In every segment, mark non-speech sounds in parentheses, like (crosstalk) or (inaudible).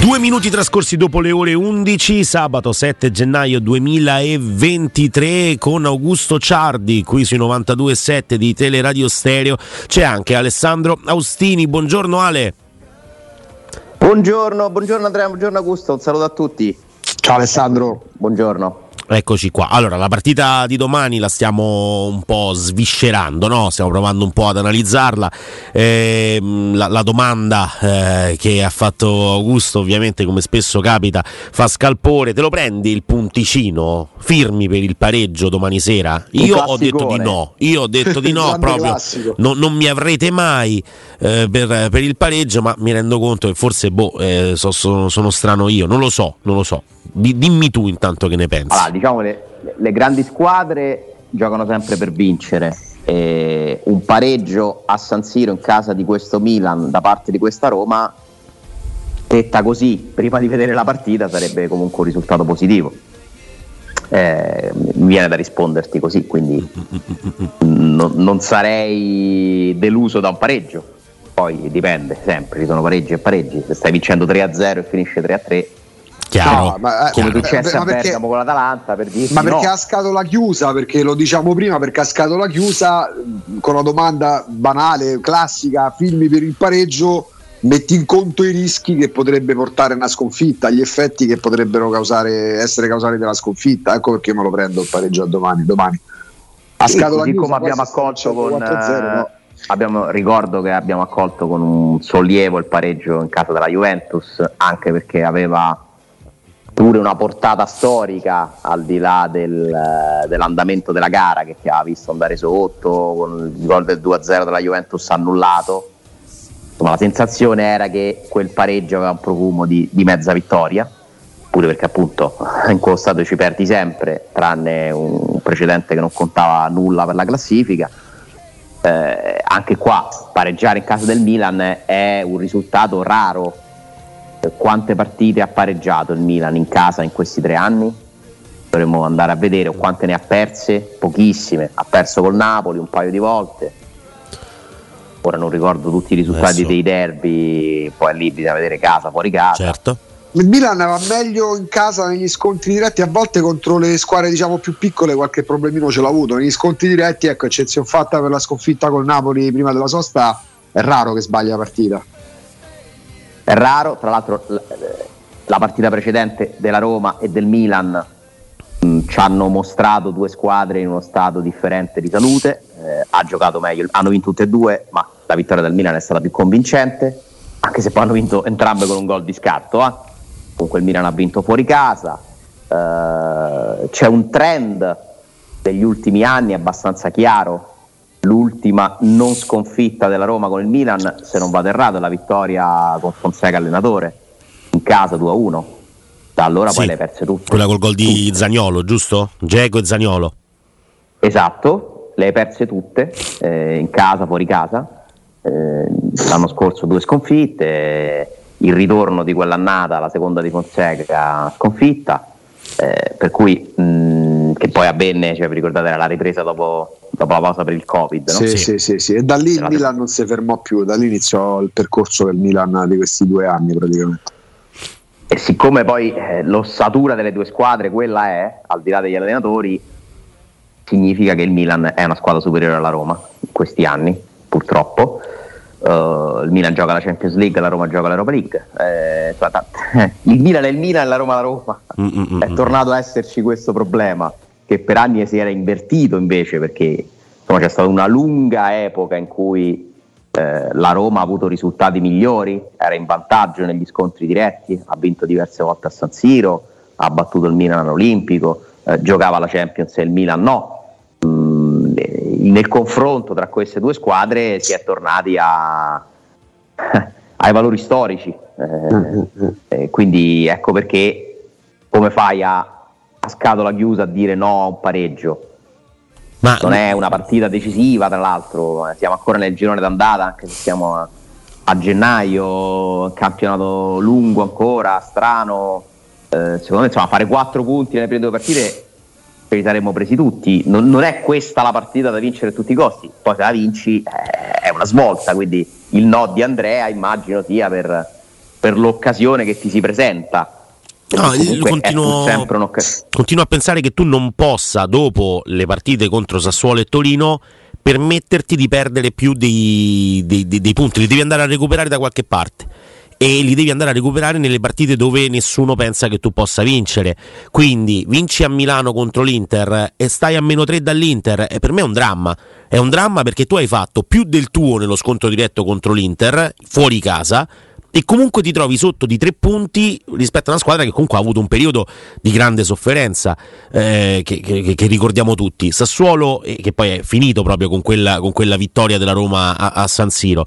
Due minuti trascorsi dopo le ore 11, sabato 7 gennaio 2023 con Augusto Ciardi qui sui 92.7 di Teleradio Stereo. C'è anche Alessandro Austini. Buongiorno Ale. Buongiorno, buongiorno Andrea, buongiorno Augusto, un saluto a tutti. Ciao Alessandro. Buongiorno. Eccoci qua. Allora, la partita di domani la stiamo un po' sviscerando, no? stiamo provando un po' ad analizzarla. Eh, la, la, domanda eh, che ha fatto Augusto, ovviamente, come spesso capita, fa scalpore. Te lo prendi il punticino? Firmi per il pareggio domani sera? Io ho detto di no. Io ho detto di (laughs) no, proprio no, non mi avrete mai eh, per, per, il pareggio, ma mi rendo conto che forse boh, eh, so, sono, sono strano io. Non lo so, non lo so. Di, dimmi tu intanto che ne pensi. Diciamo le, le grandi squadre giocano sempre per vincere. Eh, un pareggio a San Siro in casa di questo Milan da parte di questa Roma, detta così, prima di vedere la partita, sarebbe comunque un risultato positivo. Eh, mi viene da risponderti così, quindi (laughs) no, non sarei deluso da un pareggio. Poi dipende sempre, ci sono pareggi e pareggi. Se stai vincendo 3-0 e finisce 3-3 Chiaro, no, ma, come è successo a Bergamo con l'Atalanta per dirti ma perché no. ha scatola chiusa? Perché lo diciamo prima perché ha scatola chiusa con una domanda banale classica filmi per il pareggio metti in conto i rischi che potrebbe portare una sconfitta gli effetti che potrebbero causare, essere causali della sconfitta. Ecco perché me lo prendo il pareggio a domani domani. A scatola chiusa come abbiamo accolto con 4-0, no? Abbiamo, ricordo che abbiamo accolto con un sollievo il pareggio in casa della Juventus anche perché aveva pure una portata storica al di là del, eh, dell'andamento della gara che ti ha visto andare sotto con il gol del 2-0 della Juventus annullato. Insomma, la sensazione era che quel pareggio aveva un profumo di, di mezza vittoria, pure perché appunto (laughs) in quello stato ci perdi sempre, tranne un precedente che non contava nulla per la classifica. Eh, anche qua pareggiare in casa del Milan è un risultato raro quante partite ha pareggiato il Milan in casa in questi tre anni? Dovremmo andare a vedere o quante ne ha perse, pochissime, ha perso col Napoli un paio di volte. Ora non ricordo tutti i risultati Adesso. dei derby, poi lì bisogna vedere casa, fuori casa. Certo. Il Milan va meglio in casa negli scontri diretti, a volte contro le squadre diciamo più piccole qualche problemino ce l'ha avuto. Negli scontri diretti, ecco, eccezione fatta per la sconfitta col Napoli prima della sosta, è raro che sbaglia la partita. È raro, tra l'altro la partita precedente della Roma e del Milan mh, mm, ci hanno mostrato due squadre in uno stato differente di salute, eh, ha giocato meglio, hanno vinto tutte e due, ma la vittoria del Milan è stata più convincente, anche se poi hanno vinto entrambe con un gol di scatto. Eh. Comunque il Milan ha vinto fuori casa, eh, c'è un trend degli ultimi anni abbastanza chiaro l'ultima non sconfitta della Roma con il Milan, se non vado errato, è la vittoria con Fonseca allenatore in casa 2-1. Da allora sì, poi le hai perse tutte. Quella col gol di tutte. Zagnolo, giusto? Geco e Zagnolo. Esatto, le hai perse tutte, eh, in casa, fuori casa. Eh, l'anno scorso due sconfitte, il ritorno di quell'annata, la seconda di Fonseca sconfitta, eh, per cui mh, che poi avvenne, cioè, vi ricordate, era la ripresa dopo dopo la pausa per il Covid. No? Sì, sì, sì, sì, sì. E da lì il Milan non si fermò più, da lì iniziò il percorso del Milan di questi due anni praticamente. E siccome poi eh, l'ossatura delle due squadre quella è, al di là degli allenatori, significa che il Milan è una squadra superiore alla Roma in questi anni, purtroppo. Uh, il Milan gioca la Champions League, la Roma gioca l'Europa League. Eh, (laughs) il Milan è il Milan e la Roma è la Roma. Mm-mm-mm. È tornato a esserci questo problema che per anni si era invertito invece perché insomma, c'è stata una lunga epoca in cui eh, la Roma ha avuto risultati migliori, era in vantaggio negli scontri diretti, ha vinto diverse volte a San Siro, ha battuto il Milan all'Olimpico, eh, giocava la Champions e il Milan no. Mm, nel confronto tra queste due squadre si è tornati a, (laughs) ai valori storici, eh, quindi ecco perché come fai a a scatola chiusa a dire no a un pareggio. Ma non è una partita decisiva, tra l'altro, eh, siamo ancora nel girone d'andata, anche se siamo a, a gennaio, campionato lungo ancora, strano. Eh, secondo me, insomma, fare quattro punti nelle prime due partite ce li saremmo presi tutti. Non, non, è questa la partita da vincere a tutti i costi, poi se la vinci eh, è una svolta, quindi il no di Andrea immagino sia per per l'occasione che ti si presenta. No, continuo, continuo a pensare che tu non possa, dopo le partite contro Sassuolo e Torino, permetterti di perdere più dei, dei, dei, dei punti, li devi andare a recuperare da qualche parte e li devi andare a recuperare nelle partite dove nessuno pensa che tu possa vincere. Quindi vinci a Milano contro l'Inter e stai a meno 3 dall'Inter, e per me è un dramma. È un dramma perché tu hai fatto più del tuo nello scontro diretto contro l'Inter, fuori casa e comunque ti trovi sotto di tre punti rispetto a una squadra che comunque ha avuto un periodo di grande sofferenza eh, che, che, che, ricordiamo tutti. Sassuolo, eh, che poi è finito proprio con quella, con quella vittoria della Roma a, a San Siro.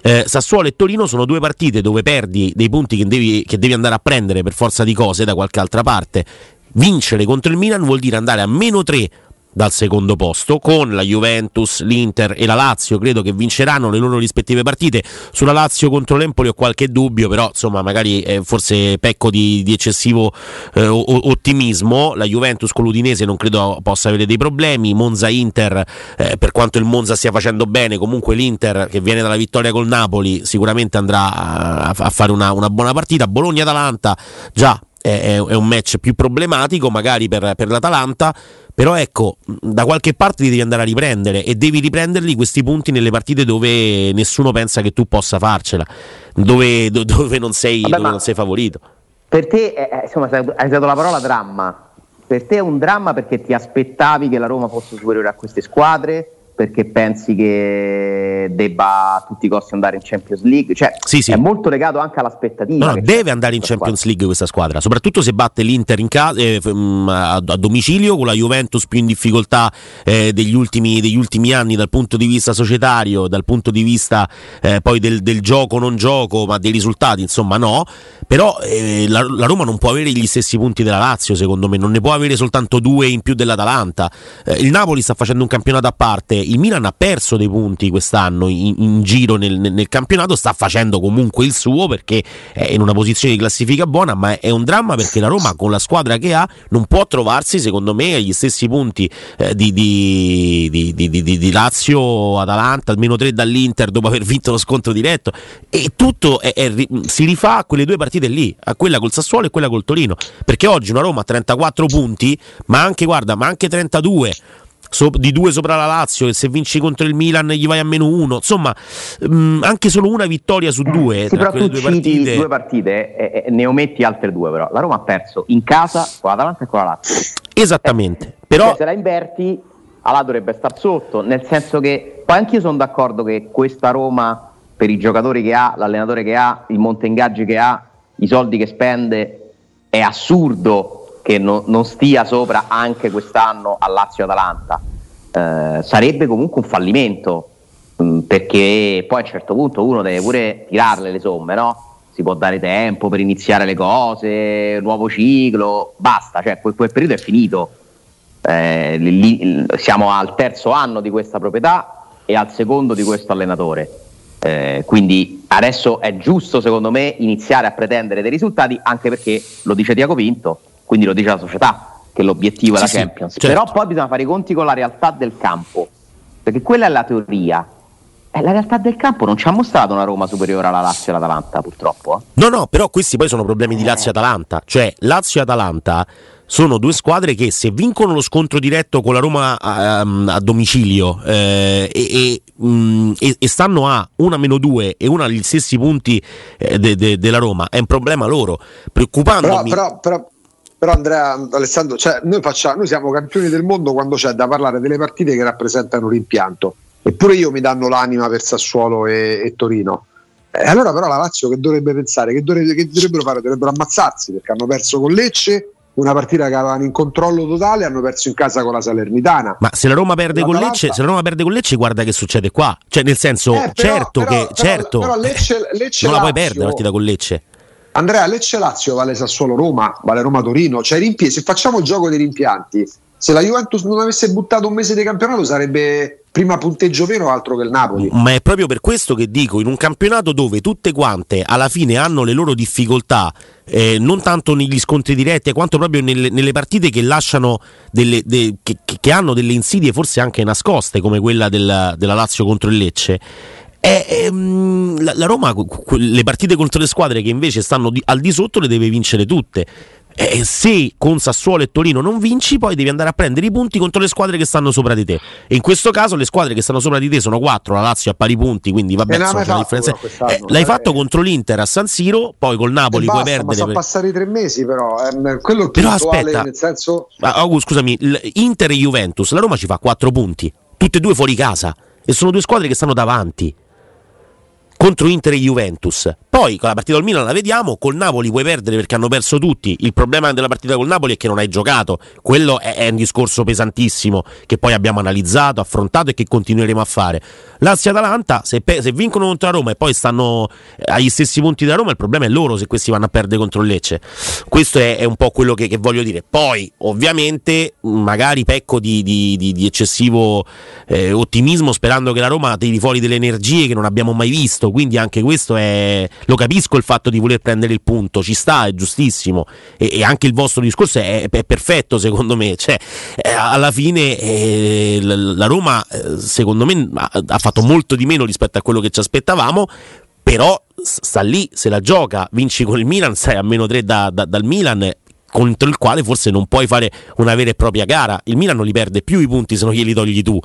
Eh, Sassuolo e Torino sono due partite dove perdi dei punti che devi, che devi andare a prendere per forza di cose da qualche altra parte. Vincere contro il Milan vuol dire andare a meno 3 dal secondo posto con la Juventus, l'Inter e la Lazio. Credo che vinceranno le loro rispettive partite. Sulla Lazio contro l'Empoli ho qualche dubbio però insomma magari eh, forse pecco di, di eccessivo eh, ottimismo. La Juventus con l'Udinese non credo possa avere dei problemi. Monza-Inter eh, per quanto il Monza stia facendo bene comunque l'Inter che viene dalla vittoria col Napoli sicuramente andrà a, a fare una, una buona partita. Bologna-Atalanta già è, è, un match più problematico magari per, per l'Atalanta però ecco, da qualche parte li devi andare a riprendere e devi riprenderli questi punti nelle partite dove nessuno pensa che tu possa farcela, dove, dove, non, sei, Vabbè, dove non, sei, favorito. Per te, eh, insomma, hai usato la parola dramma. Per te è un dramma perché ti aspettavi che la Roma fosse superiore a queste squadre? Perché pensi che debba a tutti i costi andare in Champions League? Cioè, sì, sì. è molto legato anche all'aspettativa. No, no, deve andare in Champions squadra. League questa squadra, soprattutto se batte l'Inter in casa, eh, mm, a, a, domicilio con la Juventus più in difficoltà eh, degli, ultimi, degli, ultimi, anni dal punto di vista societario, dal punto di vista eh, poi del, del, gioco non gioco, ma dei risultati, insomma no. Però eh, la, la, Roma non può avere gli stessi punti della Lazio, secondo me, non ne può avere soltanto due in più dell'Atalanta. Eh, il Napoli sta facendo un campionato a parte il Milan ha perso dei punti quest'anno in, in giro nel, nel, campionato, sta facendo comunque il suo perché è in una posizione di classifica buona, ma è un dramma perché la Roma con la squadra che ha non può trovarsi, secondo me, agli stessi punti eh, di, di, di, di, Lazio, Atalanta, almeno tre dall'Inter dopo aver vinto lo scontro diretto. E tutto è, è, si rifà a quelle due partite lì, a quella col Sassuolo e quella col Torino, perché oggi una Roma ha 34 punti, ma anche, guarda, ma anche 32 so, di due sopra la Lazio e se vinci contro il Milan gli vai a meno uno. Insomma mh, mm, anche solo una vittoria su due sì, tra quelle due partite, due partite e, e, ne ometti altre due però. La Roma ha perso in casa con l'Atalanta e con la Lazio. Esattamente. Eh, però se la inverti Alà dovrebbe star sotto nel senso che poi anch'io sono d'accordo che questa Roma per i giocatori che ha l'allenatore che ha il monte ingaggi che ha i soldi che spende è assurdo che no, non stia sopra anche quest'anno a Lazio-Atalanta. Eh, sarebbe comunque un fallimento mh, mm, perché poi a un certo punto uno deve pure tirarle le somme, no? Si può dare tempo per iniziare le cose, nuovo ciclo, basta, cioè quel, quel periodo è finito. Eh, lì, siamo al terzo anno di questa proprietà e al secondo di questo allenatore. Eh, quindi adesso è giusto secondo me iniziare a pretendere dei risultati anche perché lo dice Diaco Vinto quindi lo dice la società che l'obiettivo è la Champions. Sì, certo. Però poi bisogna fare i conti con la realtà del campo, perché quella è la teoria. E la realtà del campo non ci ha mostrato una Roma superiore alla Lazio e all'Atalanta, purtroppo. Eh. No, no, però questi poi sono problemi di Lazio e Atalanta. Cioè, Lazio e Atalanta sono due squadre che se vincono lo scontro diretto con la Roma a, ehm, a domicilio eh, e, e, mm, e, e, stanno a una meno due e una agli stessi punti eh, de, de, della Roma, è un problema loro. Preoccupandomi. Però, però, però però Andrea Alessandro, cioè noi, facciamo, noi siamo campioni del mondo quando c'è da parlare delle partite che rappresentano rimpianto. Eppure io mi danno l'anima per Sassuolo e, e Torino. E eh, allora però la Lazio che dovrebbe pensare? Che, dovrebbe, che dovrebbero fare? Dovrebbero ammazzarsi perché hanno perso con Lecce, una partita che avevano in controllo totale hanno perso in casa con la Salernitana. Ma se la Roma perde, con Lecce, se la Roma perde con Lecce, guarda che succede qua. Cioè, nel senso, eh, però, certo però, che però, certo, Lecce, Lecce non la puoi perdere la partita con Lecce. Andrea, Lecce Lazio vale Sassuolo Roma, vale Roma Torino, cioè rimpi- se facciamo il gioco dei rimpianti, se la Juventus non avesse buttato un mese di campionato sarebbe prima punteggio meno altro che il Napoli. Ma è proprio per questo che dico, in un campionato dove tutte quante alla fine hanno le loro difficoltà, eh, non tanto negli scontri diretti, quanto proprio nelle, nelle partite che lasciano delle, de, che, che, hanno delle insidie forse anche nascoste, come quella del, della Lazio contro il Lecce E, ehm, la, la, Roma, le partite contro le squadre che invece stanno di, al di sotto le deve vincere tutte. E se con Sassuolo e Torino non vinci, poi devi andare a prendere i punti contro le squadre che stanno sopra di te. E in questo caso le squadre che stanno sopra di te sono quattro, la Lazio a pari punti, quindi vabbè, sono una differenza. Eh, l'hai eh. fatto contro l'Inter a San Siro, poi col Napoli basta, puoi perdere. Ma sono per... passati tre mesi, però eh, quello però aspetta, nel senso. August, scusami, Inter e Juventus, la Roma ci fa quattro punti, tutte e due fuori casa, e sono due squadre che stanno davanti contro Inter e Juventus. Poi con la partita del Milan la vediamo, col Napoli puoi perdere perché hanno perso tutti. Il problema della partita col Napoli è che non hai giocato. Quello è, è un discorso pesantissimo che poi abbiamo analizzato, affrontato e che continueremo a fare. Lazio-Atalanta, se, pe- se vincono contro la Roma e poi stanno eh, agli stessi punti della Roma, il problema è loro se questi vanno a perdere contro il Lecce. Questo è, è un po' quello che, che, voglio dire. Poi, ovviamente, magari pecco di, di, di, di eccessivo eh, ottimismo sperando che la Roma tiri fuori delle energie che non abbiamo mai visto. Quindi anche questo è lo capisco il fatto di voler prendere il punto, ci sta, è giustissimo e, e anche il vostro discorso è, è perfetto secondo me, cioè, eh, alla fine eh, la Roma eh, secondo me ha, fatto molto di meno rispetto a quello che ci aspettavamo, però sta lì, se la gioca, vinci con il Milan, sei a meno 3 da, da, dal Milan contro il quale forse non puoi fare una vera e propria gara. Il Milan non li perde più i punti se non glieli togli tu.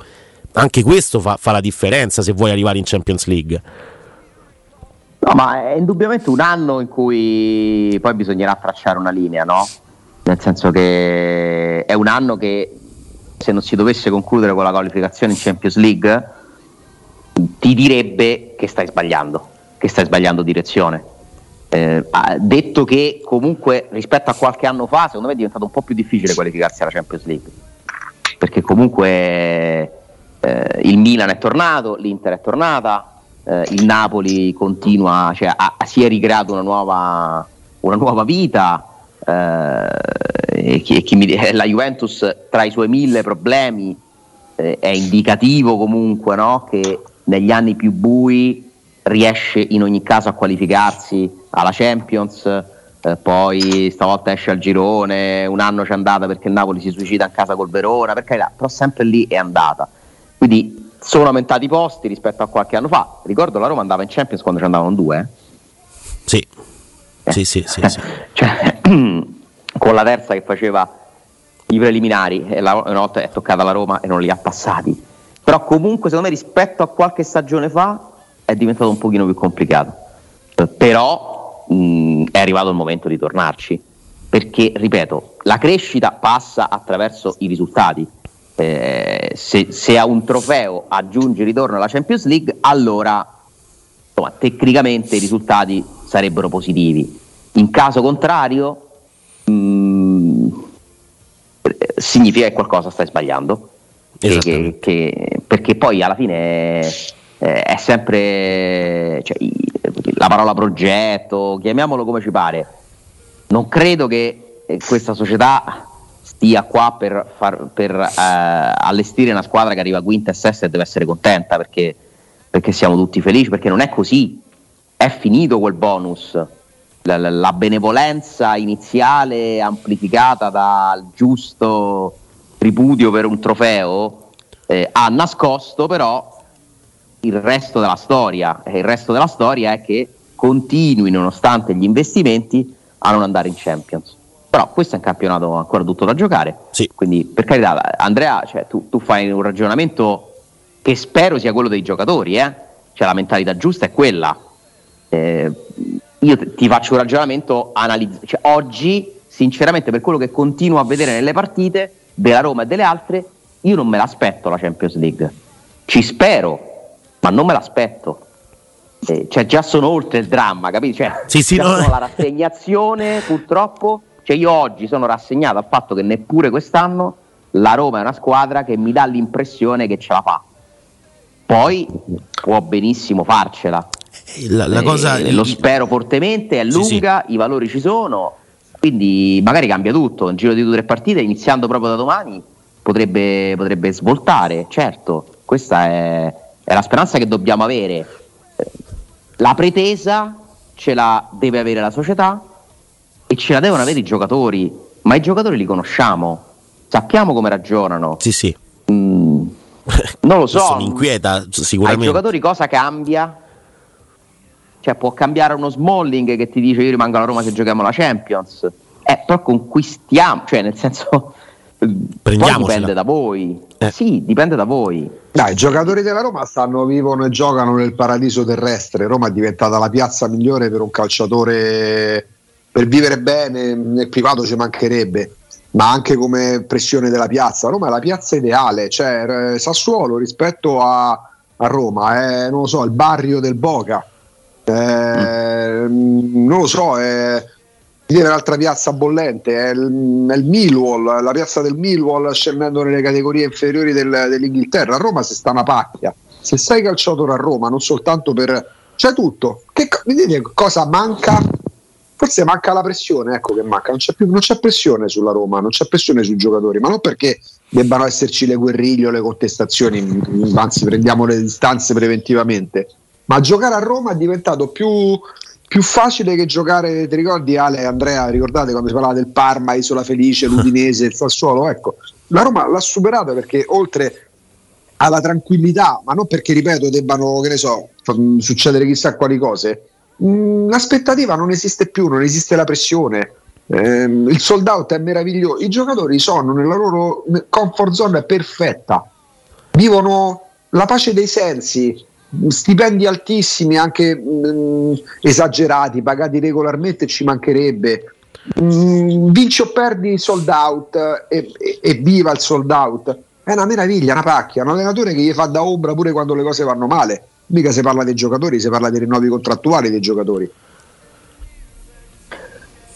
Anche questo fa, fa la differenza se vuoi arrivare in Champions League. No, ma è indubbiamente un anno in cui poi bisognerà tracciare una linea, no? Nel senso che è un anno che se non si dovesse concludere con la qualificazione in Champions League ti direbbe che stai sbagliando, che stai sbagliando direzione. Eh, detto che comunque rispetto a qualche anno fa, secondo me è diventato un po' più difficile qualificarsi alla Champions League. Perché comunque eh, il Milan è tornato, l'Inter è tornata, eh, il Napoli continua, cioè, ha, si è ricreato una nuova, una nuova vita. Eh, e chi, chi mi, (laughs) la Juventus tra i suoi mille problemi eh, è indicativo comunque no? che negli anni più bui riesce in ogni caso a qualificarsi alla Champions eh, poi stavolta esce al girone un anno c'è andata perché il Napoli si suicida in casa col Verona perché però sempre lì è andata quindi sono aumentati i posti rispetto a qualche anno fa. Ricordo la Roma andava in Champions quando ci andavano due. Eh? Sì. Eh. sì, sì, sì, sì. (laughs) cioè, (clears throat) con la terza che faceva i preliminari e la, una volta è toccata la Roma e non li ha passati. Però comunque secondo me rispetto a qualche stagione fa è diventato un pochino più complicato. Però mh, è arrivato il momento di tornarci. Perché, ripeto, la crescita passa attraverso i risultati eh, se, se, a un trofeo aggiungi ritorno alla Champions League, allora insomma, tecnicamente i risultati sarebbero positivi. In caso contrario, mh, mm, significa che qualcosa stai sbagliando. Che, che, che, perché poi alla fine è, è sempre cioè, la parola progetto, chiamiamolo come ci pare. Non credo che questa società stia qua per, far, per eh, allestire una squadra che arriva quinta e sesta e deve essere contenta perché, perché, siamo tutti felici, perché non è così, è finito quel bonus. La, la, la benevolenza iniziale amplificata dal giusto tripudio per un trofeo eh, ha nascosto però il resto della storia. E il resto della storia è che continui nonostante gli investimenti a non andare in Champions però questo è un campionato ancora tutto da giocare. Sì. Quindi, per carità, Andrea, cioè, tu, tu, fai un ragionamento che spero sia quello dei giocatori, eh? cioè la mentalità giusta è quella. Eh, io ti faccio un ragionamento analizzato. Cioè, oggi, sinceramente, per quello che continuo a vedere nelle partite della Roma e delle altre, io non me l'aspetto la Champions League. Ci spero, ma non me l'aspetto. Eh, cioè, già sono oltre il dramma, capito? Cioè, sì, sì, no. la rassegnazione, purtroppo cioè io oggi sono rassegnato al fatto che neppure quest'anno la Roma è una squadra che mi dà l'impressione che ce la fa. Poi può benissimo farcela. La, la cosa, eh, lo spero fortemente, è lunga, sì, sì. i valori ci sono, quindi magari cambia tutto. In giro di due o tre partite, iniziando proprio da domani, potrebbe, potrebbe svoltare. Certo, questa è, è la speranza che dobbiamo avere. La pretesa ce la deve avere la società, e ce la devono avere i giocatori, ma i giocatori li conosciamo, sappiamo come ragionano. Sì, sì. Mm, Non lo (laughs) so. mi inquieta sicuramente. Ai giocatori cosa cambia? Cioè può cambiare uno Smalling che ti dice io rimango a Roma se giochiamo la Champions. Eh, però conquistiamo, cioè nel senso poi dipende da voi. Eh. Sì, dipende da voi. Dai, i giocatori della Roma stanno, vivono e giocano nel paradiso terrestre. Roma è diventata la piazza migliore per un calciatore per vivere bene, nel privato ci mancherebbe, ma anche come pressione della piazza. Roma è la piazza ideale, cioè Sassuolo rispetto a, a Roma è, non lo so, il barrio del Boca. Eh, mm. Non lo so, è dire l'altra piazza bollente è il, è il, Millwall, la piazza del Millwall scendendo nelle categorie inferiori del, dell'Inghilterra. A Roma si sta una pacchia. Se sei calciatore a Roma, non soltanto per. c'è tutto. Che, mi dite cosa manca? Forse manca la pressione, ecco che manca. Non c'è, più, non c'è pressione sulla Roma, non c'è pressione sui giocatori, ma non perché debbano esserci le guerriglie o le contestazioni, anzi prendiamo le distanze preventivamente. Ma giocare a Roma è diventato più più facile che giocare, ti ricordi Ale Andrea, ricordate quando si parlava del Parma, Isola Felice, (laughs) l'Udinese, il Sassuolo, ecco, la Roma l'ha superata perché oltre alla tranquillità, ma non perché, ripeto, debbano, che ne so, succedere chissà quali cose, mh, l'aspettativa non esiste più, non esiste la pressione, ehm, il sold out è meraviglioso, i giocatori sono nella loro comfort zone perfetta, vivono la pace dei sensi, stipendi altissimi, anche mh, mm, esagerati, pagati regolarmente, ci mancherebbe. Mh, mm, vinci o perdi sold out e, e, e, viva il sold out. È una meraviglia, una pacchia, un allenatore che gli fa da ombra pure quando le cose vanno male. Mica si parla dei giocatori, si parla dei rinnovi contrattuali dei giocatori.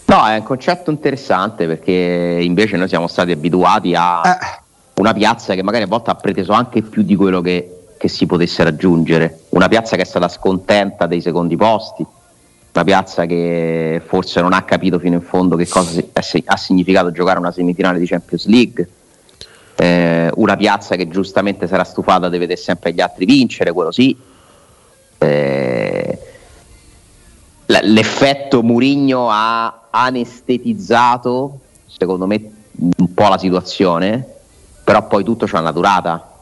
No, è un concetto interessante perché invece noi siamo stati abituati a eh. una piazza che magari a volte ha preteso anche più di quello che che si potesse raggiungere. Una piazza che è stata scontenta dei secondi posti, una piazza che forse non ha capito fino in fondo che cosa ha significato giocare una semifinale di Champions League. Eh, una piazza che giustamente sarà stufata di vedere sempre gli altri vincere, quello sì. Eh, l'effetto Murigno ha anestetizzato, secondo me, un po' la situazione, però poi tutto c'ha una durata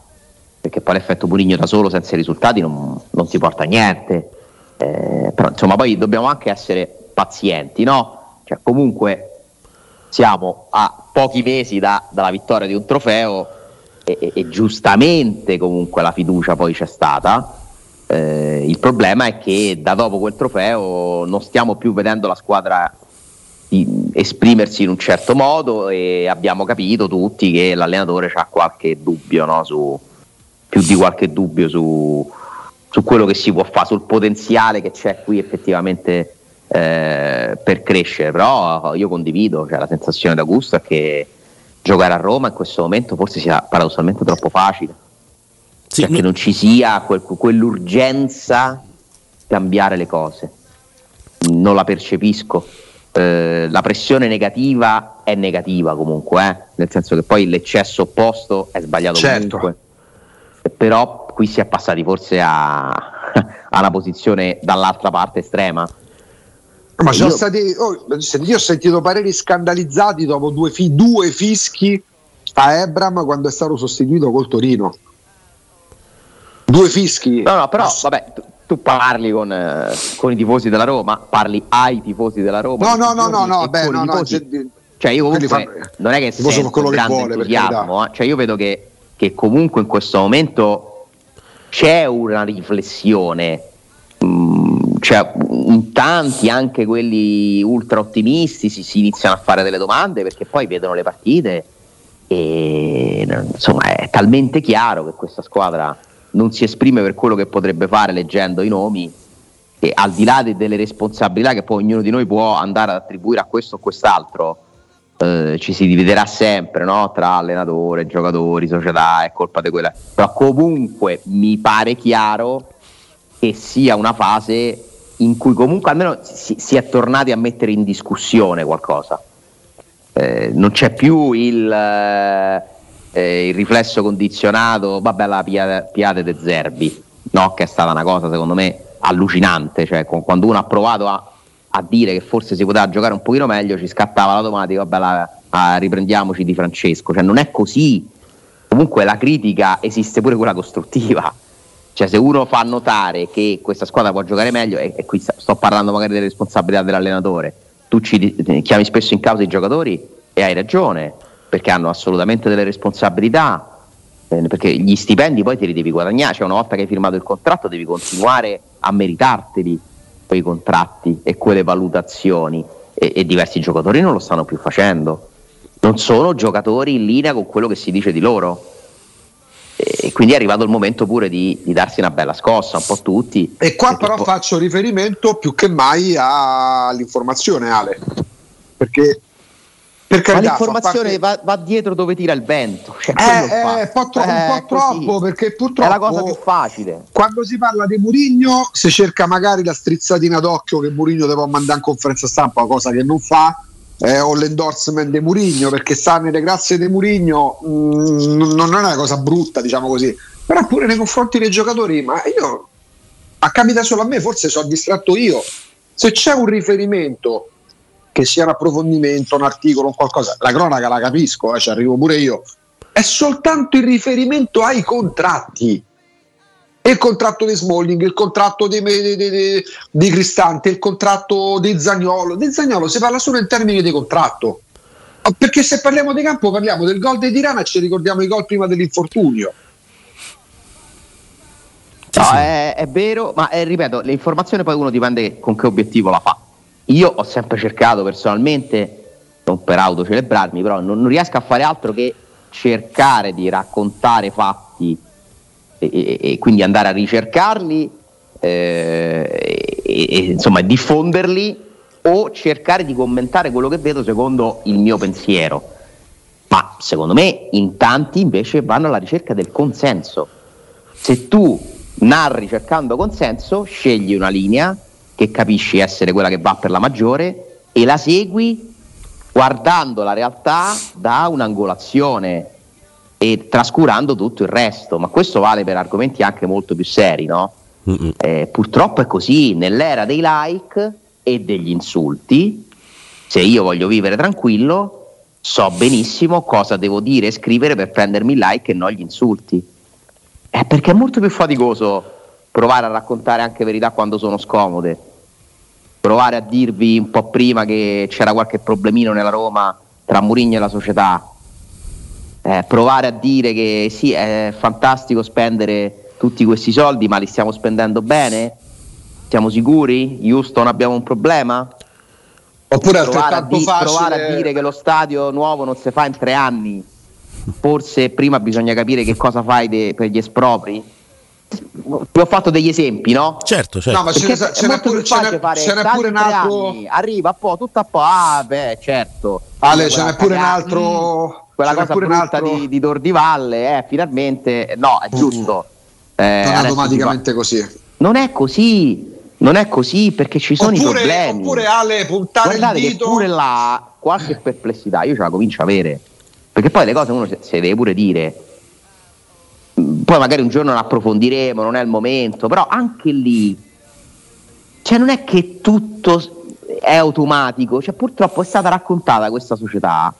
perché poi l'effetto Purigno da solo senza i risultati non, non ti porta a niente. Eh, però insomma poi dobbiamo anche essere pazienti, no? Cioè, comunque siamo a pochi mesi da, dalla vittoria di un trofeo e, e, e, giustamente comunque la fiducia poi c'è stata. Eh, il problema è che da dopo quel trofeo non stiamo più vedendo la squadra esprimersi in un certo modo e abbiamo capito tutti che l'allenatore ha qualche dubbio no, su, più di qualche dubbio su, su quello che si può fare, sul potenziale che c'è qui effettivamente eh, per crescere. Però io condivido, cioè, la sensazione da gusto è che giocare a Roma in questo momento forse sia paradossalmente troppo facile. Sì, cioè no. che non ci sia quel, quell'urgenza di cambiare le cose. Non la percepisco. Eh, la pressione negativa è negativa comunque, eh? nel senso che poi l'eccesso opposto è sbagliato certo. comunque però qui si è passati forse a, (laughs) a una posizione dall'altra parte estrema. Ma io... Stati, oh, io ho sentito pareri scandalizzati dopo due, fi, due fischi a Ebram quando è stato sostituito col Torino. Due fischi. No, no, però vabbè, tu, tu parli con, eh, con, i tifosi della Roma, parli ai tifosi della Roma. No, no, no, no, no, beh, no, no, cioè io comunque fa, non è che sento quello che vuole, eh, cioè io vedo che che comunque in questo momento c'è una riflessione, mm, cioè, in tanti, anche quelli ultra ottimisti, si, si, iniziano a fare delle domande perché poi vedono le partite e insomma è talmente chiaro che questa squadra non si esprime per quello che potrebbe fare leggendo i nomi e al di là de- delle responsabilità che poi ognuno di noi può andare ad attribuire a questo o quest'altro, eh, ci si dividerà sempre no? tra allenatore, giocatori, società, è colpa di quella. Però comunque mi pare chiaro che sia una fase in cui comunque almeno si, si è tornati a mettere in discussione qualcosa. Eh, non c'è più il, eh, il, riflesso condizionato, vabbè, la piade de Zerbi, no? che è stata una cosa secondo me allucinante, cioè quando uno ha provato a a dire che forse si poteva giocare un pochino meglio, ci scattava l'automatico, vabbè, la, ah, riprendiamoci di Francesco, cioè non è così. comunque la critica esiste pure quella costruttiva. Cioè, se uno fa notare che questa squadra può giocare meglio, e, e qui sto parlando magari delle responsabilità dell'allenatore, tu ci chiami spesso in causa i giocatori e hai ragione, perché hanno assolutamente delle responsabilità, eh, perché gli stipendi poi te li devi guadagnare, cioè una volta che hai firmato il contratto devi continuare a meritarteli quei contratti e quelle valutazioni. E, e diversi giocatori non lo stanno più facendo, non sono giocatori in linea con quello che si dice di loro. E quindi è arrivato il momento pure di, di, darsi una bella scossa, un po' tutti. E qua però po- faccio riferimento più che mai all'informazione, Ale, perché per carità, Ma l'informazione parte... va, va, dietro dove tira il vento. Cioè, eh, eh, un po', tro- eh, un po troppo perché purtroppo è la cosa più facile. Quando si parla di Murigno, si cerca magari la strizzatina d'occhio che Murigno deve mandare in conferenza stampa, cosa che non fa eh, o l'endorsement di Murigno perché sta nelle grazie di Murigno mm, non è una cosa brutta diciamo così però pure nei confronti dei giocatori ma io a capita solo a me forse sono distratto io se c'è un riferimento che sia un approfondimento un articolo un qualcosa la cronaca la capisco eh, ci arrivo pure io è soltanto il riferimento ai contratti il contratto di Smalling, il contratto di, di, di, di, Cristante, il contratto di Zagnolo. Di Zagnolo si parla solo in termini di contratto. Perché se parliamo di campo parliamo del gol di Tirana e ci ricordiamo i gol prima dell'infortunio. No, è, è, vero, ma eh, ripeto, l'informazione poi uno dipende con che obiettivo la fa. Io ho sempre cercato personalmente, non per autocelebrarmi, però non, non riesco a fare altro che cercare di raccontare fatti e, e, e quindi andare a ricercarli eh, e, insomma diffonderli o cercare di commentare quello che vedo secondo il mio pensiero. Ma secondo me in tanti invece vanno alla ricerca del consenso. Se tu narri cercando consenso, scegli una linea che capisci essere quella che va per la maggiore e la segui guardando la realtà da un'angolazione e trascurando tutto il resto, ma questo vale per argomenti anche molto più seri, no? Eh, purtroppo è così, nell'era dei like e degli insulti, se io voglio vivere tranquillo, so benissimo cosa devo dire e scrivere per prendermi il like e non gli insulti. È perché è molto più faticoso provare a raccontare anche verità quando sono scomode, provare a dirvi un po' prima che c'era qualche problemino nella Roma tra Murigno e la società, eh, provare a dire che sì, è fantastico spendere tutti questi soldi, ma li stiamo spendendo bene? Siamo sicuri? Houston abbiamo un problema? Oppure provare a, di- facile... provare a dire che lo stadio nuovo non si fa in tre anni. Forse prima bisogna capire che cosa fai de- per gli espropri. Vi ho fatto degli esempi, no? Certo, certo. No, ma ce, n'è pure, ce n'è, ce n'è pure un altro. Anni, arriva un po', tutto a po'. Ah, beh, certo. Ale, ce n'è pure un altro. Mm quella C'era cosa brutta altro... di, di Dordivalle, eh, finalmente no, è giusto. Eh, non automaticamente fa... così. Non è così, non è così perché ci sono oppure, i problemi. Oppure Ale, puntare Guardate il dito. Che pure là qualche perplessità io ce la comincio a avere. Perché poi le cose uno se le deve pure dire. Poi magari un giorno ne approfondiremo, non è il momento, però anche lì cioè non è che tutto è automatico, cioè purtroppo è stata raccontata questa società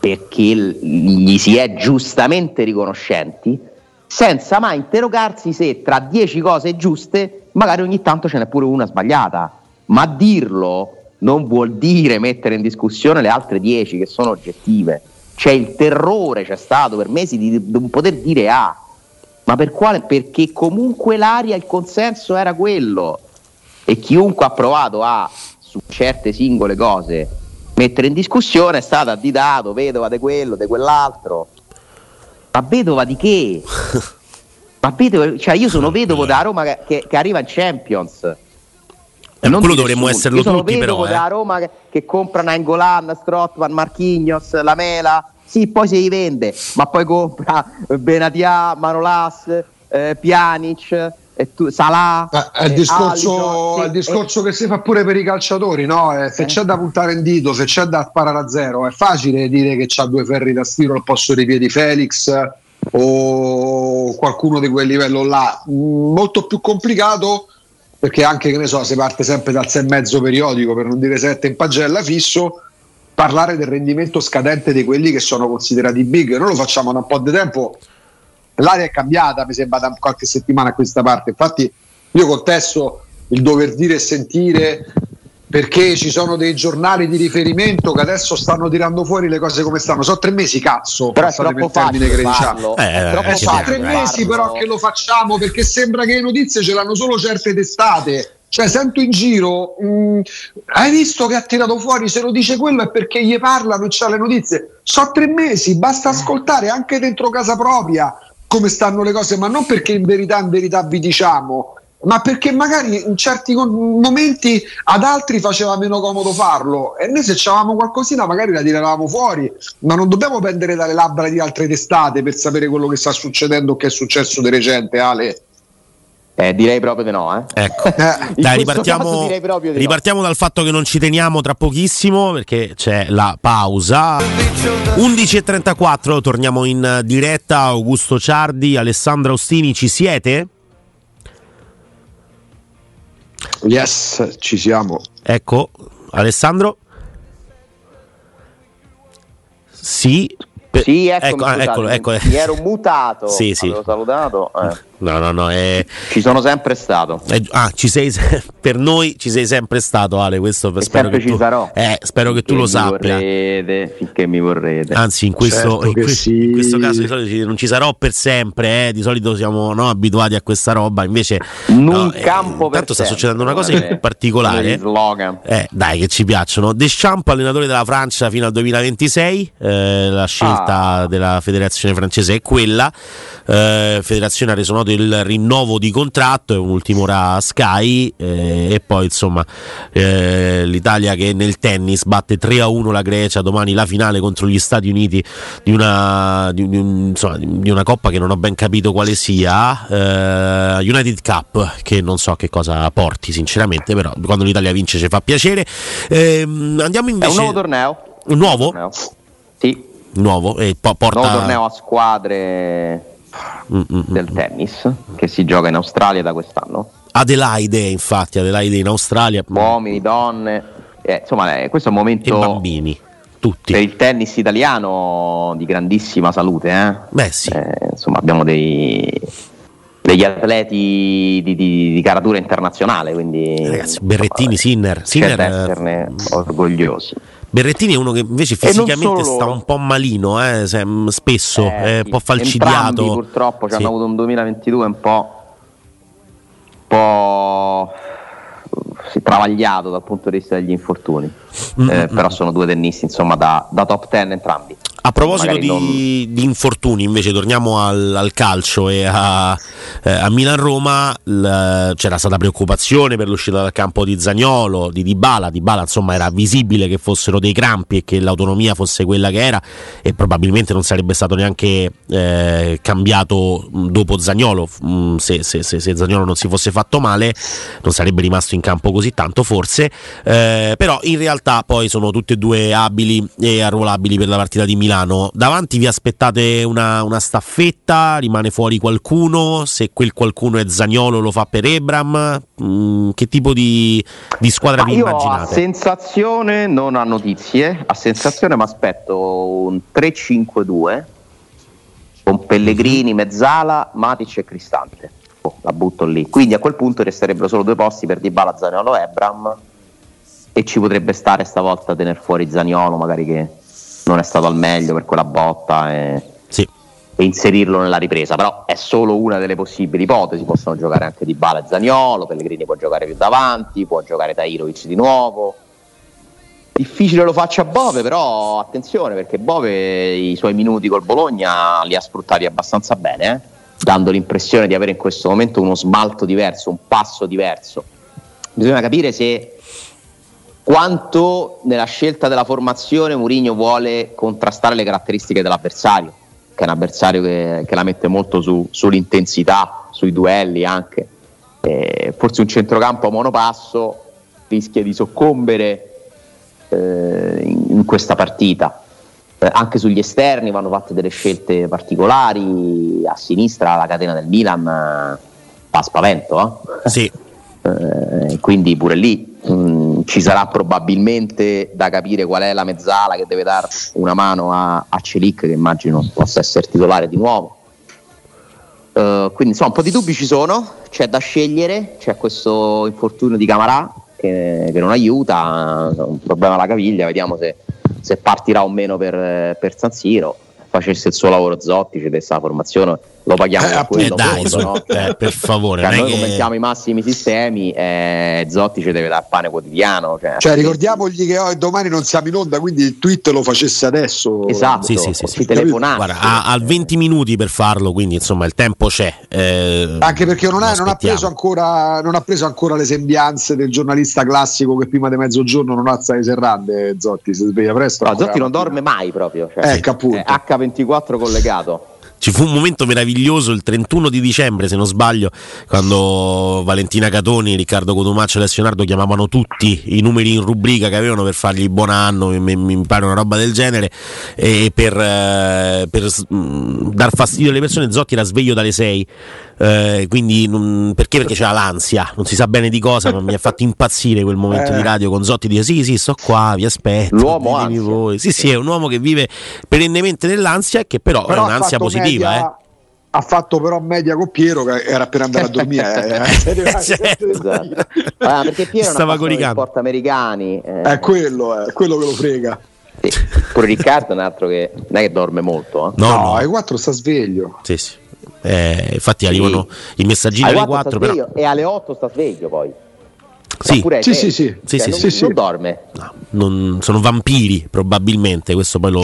perché gli si è giustamente riconoscenti, senza mai interrogarsi se tra dieci cose giuste magari ogni tanto ce n'è pure una sbagliata. Ma dirlo non vuol dire mettere in discussione le altre dieci che sono oggettive. C'è il terrore, c'è stato per mesi di non poter dire A. Ah, ma per quale? Perché comunque l'aria, il consenso era quello. E chiunque ha provato a, su certe singole cose, mettere in discussione è stata additato vedova di quello, di quell'altro. Ma vedova di che? (laughs) Ma vedova, cioè io sono vedovo da Roma che, che, che arriva in Champions. Eh, non quello dovremmo esserlo io tutti però. Eh. da Roma che, che compra Nangolan, Strottman, Marchignos, la Mela. Sì, poi si vende, ma poi compra Benatia, Manolas, eh, Pjanic, tu, Salah, eh, è il discorso, Alisson, il discorso che si fa pure per i calciatori, no? Eh, se eh. c'è da puntare in dito, se c'è da sparare a zero, è facile dire che c'ha due ferri da stiro al posto dei piedi Felix o qualcuno di quel livello là. Mm, molto più complicato perché anche che ne so, si parte sempre dal 6,5 periodico per non dire 7 in pagella fisso parlare del rendimento scadente di quelli che sono considerati big. Noi lo facciamo da un po' di tempo, l'aria è cambiata, mi sembra da qualche settimana a questa parte. Infatti, io contesto il dover dire e sentire perché ci sono dei giornali di riferimento che adesso stanno tirando fuori le cose come stanno. Sono tre mesi, cazzo. Però è troppo facile che diciamo. Eh, eh, sono tre mesi però che lo facciamo perché sembra che le notizie ce l'hanno solo certe testate. Cioè, sento in giro, mh, mm, hai visto che ha tirato fuori? Se lo dice quello è perché gli parlano e c'ha le notizie. Sono tre mesi, basta ascoltare anche dentro casa propria come stanno le cose, ma non perché in verità, in verità vi diciamo, ma perché magari in certi momenti ad altri faceva meno comodo farlo e noi se avevamo qualcosina magari la tiravamo fuori, ma non dobbiamo prendere dalle labbra di altre testate per sapere quello che sta succedendo o che è successo di recente, Ale. Eh, direi proprio di no. Eh. Ecco. (laughs) Dai, ripartiamo, di ripartiamo no. dal fatto che non ci teniamo tra pochissimo perché c'è la pausa. 11.34, torniamo in diretta. Augusto Ciardi, Alessandro Ostini, ci siete? Yes, ci siamo. Ecco, Alessandro? Sì. Per... Sì, ecco, ecco, eccolo, ecco. Mi ero mutato. Sì, sì. Avevo salutato. Eh. No, no, no. È... Ci sono sempre stato. Eh, ah, ci sei (laughs) per noi ci sei sempre stato, Ale. Questo e spero che ci tu... sarò. Eh, spero che tu lo sappia. Vorrete, finché mi vorrete. Anzi, in questo, certo in, que- sì. in questo caso di solito non ci sarò per sempre. Eh. Di solito siamo no, abituati a questa roba. Invece, in no, eh, campo eh, Tanto sta succedendo una cosa in particolare. Eh, dai, che ci piacciono. Deschamps, allenatore della Francia fino al 2026. Eh, la scelta ah. della federazione francese è quella. Eh, federazione ha reso noto il rinnovo di contratto, è un ultimo ora Sky eh, e poi insomma eh, l'Italia che nel tennis batte 3 a 1 la Grecia, domani la finale contro gli Stati Uniti di una, di, di un, insomma, di una coppa che non ho ben capito quale sia, eh, United Cup che non so che cosa porti sinceramente, però quando l'Italia vince ci fa piacere. Ehm, andiamo invece... È un nuovo torneo. Un nuovo? torneo. Sì. Nuovo e po- porta... Nuovo torneo a squadre Mm-mm. del tennis che si gioca in Australia da quest'anno. Adelaide, infatti, Adelaide in Australia. Uomini, donne, eh, insomma, eh, questo è un momento. E bambini. Tutti. Per il tennis italiano di grandissima salute, eh? Beh, sì. Eh, insomma, abbiamo dei, degli atleti di, di, di, caratura internazionale. Quindi, Ragazzi, Berrettini, Sinner. Sinner esserne orgogliosi. Berrettini è uno che invece fisicamente sta un po' malino, eh, spesso, eh, è un po' falcidiato. Entrambi, purtroppo ci sì. hanno avuto un 2022 un po', un po' sì, travagliato dal punto di vista degli infortuni. Mm-hmm. Eh, però sono due tennisti insomma da, da top 10 entrambi. A proposito di, non... di, infortuni, invece, torniamo al, al calcio e a, eh, a Milan-Roma. L, c'era stata preoccupazione per l'uscita dal campo di Zagnolo, di Dybala. Dybala, insomma, era visibile che fossero dei crampi e che l'autonomia fosse quella che era, e probabilmente non sarebbe stato neanche eh, cambiato dopo Zagnolo. Mm, se, se, se, se, Zagnolo non si fosse fatto male, non sarebbe rimasto in campo così tanto, forse. Eh, però in realtà poi sono tutti e due abili e arruolabili per la partita di Milan Milano. Davanti vi aspettate una, una, staffetta? Rimane fuori qualcuno? Se quel qualcuno è Zagnolo lo fa per Ebram? Mm, che tipo di, di squadra Ma vi immaginate? A sensazione, non a notizie, a sensazione mi aspetto un 3-5-2 con Pellegrini, Mezzala, Matic e Cristante. Oh, la butto lì. Quindi a quel punto resterebbero solo due posti per Dybala, Zaniolo e Ebram e ci potrebbe stare stavolta tenere fuori Zaniolo magari che non è stato al meglio per quella botta e, sì. e, inserirlo nella ripresa, però è solo una delle possibili ipotesi, possono giocare anche Di Bala e Zagnolo, Pellegrini può giocare più davanti, può giocare Tairovic di nuovo. Difficile lo faccia Bove, però attenzione perché Bove i suoi minuti col Bologna li ha sfruttati abbastanza bene, eh? dando l'impressione di avere in questo momento uno smalto diverso, un passo diverso. Bisogna capire se quanto nella scelta della formazione Mourinho vuole contrastare le caratteristiche dell'avversario, che è un avversario che, che la mette molto su, sull'intensità, sui duelli anche. Eh, forse un centrocampo a monopasso rischia di soccombere eh, in, questa partita. Eh, anche sugli esterni vanno fatte delle scelte particolari, a sinistra la catena del Milan fa spavento. Eh? Sì. Eh, quindi pure lì... Mh, mm, ci sarà probabilmente da capire qual è la mezzala che deve dare una mano a, a Celic, che immagino possa essere titolare di nuovo. Uh, quindi insomma un po' di dubbi ci sono, c'è da scegliere, c'è questo infortunio di Camarà che, che non aiuta, un problema alla caviglia, vediamo se, se partirà o meno per, per San Siro facesse il suo lavoro Zotti, desse la formazione, lo paghiamo eh, per quello. Eh, dai, fondo, no? eh, per favore. (laughs) Cioè, noi che... commentiamo i massimi sistemi, eh, Zotti ci deve dare pane quotidiano. Cioè, cioè ricordiamogli che oh, domani non siamo in onda, quindi il tweet lo facesse adesso. Esatto, sì, sì, sì, sì. Guarda, ha, ha 20 minuti per farlo, quindi insomma il tempo c'è. Eh, Anche perché non, è, non, ha preso ancora, non ha preso ancora le sembianze del giornalista classico che prima di mezzogiorno non alza le serrande, Zotti si sveglia presto. No, Zotti non dorme mai proprio. Cioè, ecco, appunto. H24 collegato. Ci fu un momento meraviglioso il 31 di dicembre, se non sbaglio, quando Valentina Catoni, Riccardo Cotumaccio e Alessio Nardo chiamavano tutti i numeri in rubrica che avevano per fargli buon anno, mi, mi pare una roba del genere, e per, eh, per mm, dar fastidio alle persone Zotti era sveglio dalle 6. Eh, quindi non, perché? Perché c'era l'ansia, non si sa bene di cosa, ma mi ha fatto impazzire quel momento eh. di radio con Zotti dice sì sì sto qua, vi aspetto. L'uomo ansia. voi. Sì sì è un uomo che vive perennemente nell'ansia e che però, però è un'ansia positiva. Media... Eh ha fatto però media con Piero che era per andare a dormire eh. (laughs) (laughs) certo. esatto. ah, perché Piero stava coricando porta americani eh. è quello è quello che lo frega sì. pure Riccardo è un altro che non è che dorme molto eh. no, no, no. ai 4 sta sveglio sì sì eh, infatti arrivano sì. i messaggini alle 4, 4 però... e alle 8 sta sveglio poi sì. Sì, sì, sì. Cioè, sì, non, sì, non dorme. No, non, sono vampiri probabilmente, questo poi lo,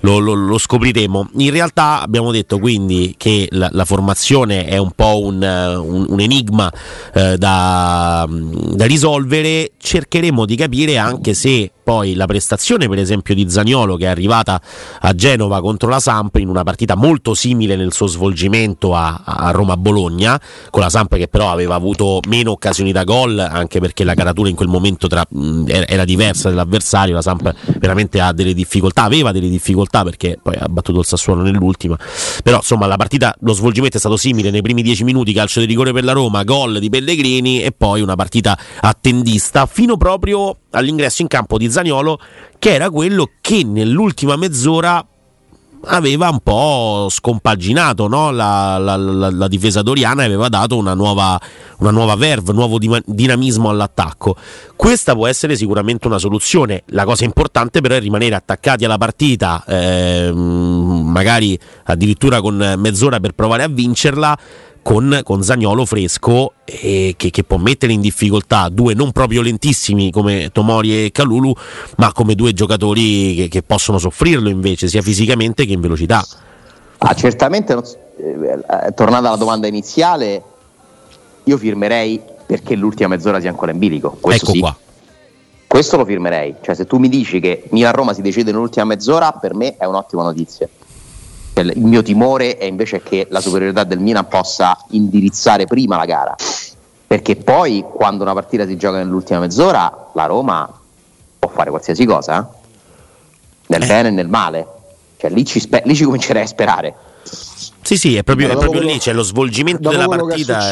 lo, lo, lo, scopriremo. In realtà abbiamo detto quindi che la, la formazione è un po' un, un, un enigma eh, da, da risolvere, cercheremo di capire anche se poi la prestazione per esempio di Zaniolo che è arrivata a Genova contro la Samp in una partita molto simile nel suo svolgimento a, a Roma-Bologna, con la Samp che però aveva avuto meno occasioni da gol anche perché la caratura in quel momento tra, mh, era diversa dell'avversario, la Samp veramente ha delle difficoltà, aveva delle difficoltà perché poi ha battuto il Sassuolo nell'ultima, però insomma la partita, lo svolgimento è stato simile nei primi dieci minuti, calcio di rigore per la Roma, gol di Pellegrini e poi una partita attendista fino proprio all'ingresso in campo di Zaniolo, che era quello che nell'ultima mezz'ora aveva un po' scompaginato no? la, la, la, la, difesa doriana e aveva dato una nuova, una nuova verve, nuovo dinamismo all'attacco. Questa può essere sicuramente una soluzione. La cosa importante però è rimanere attaccati alla partita, eh, magari addirittura con mezz'ora per provare a vincerla con, con Zagnolo fresco eh, che, che, può mettere in difficoltà due non proprio lentissimi come Tomori e Calulu, ma come due giocatori che, che possono soffrirlo invece sia fisicamente che in velocità. Ah, certamente, eh, tornando alla domanda iniziale, io firmerei perché l'ultima mezz'ora sia ancora in bilico. Questo ecco sì. qua. Questo lo firmerei, cioè se tu mi dici che Milan-Roma si decide nell'ultima mezz'ora, per me è un'ottima notizia. Cioè, il mio timore è invece che la superiorità del Milan possa indirizzare prima la gara, perché poi quando una partita si gioca nell'ultima mezz'ora, la Roma può fare qualsiasi cosa, eh? nel eh. bene e nel male. Cioè, lì, ci spe- lì ci comincerei a sperare. Sì, sì, è proprio, è proprio lì, c'è lo svolgimento della partita.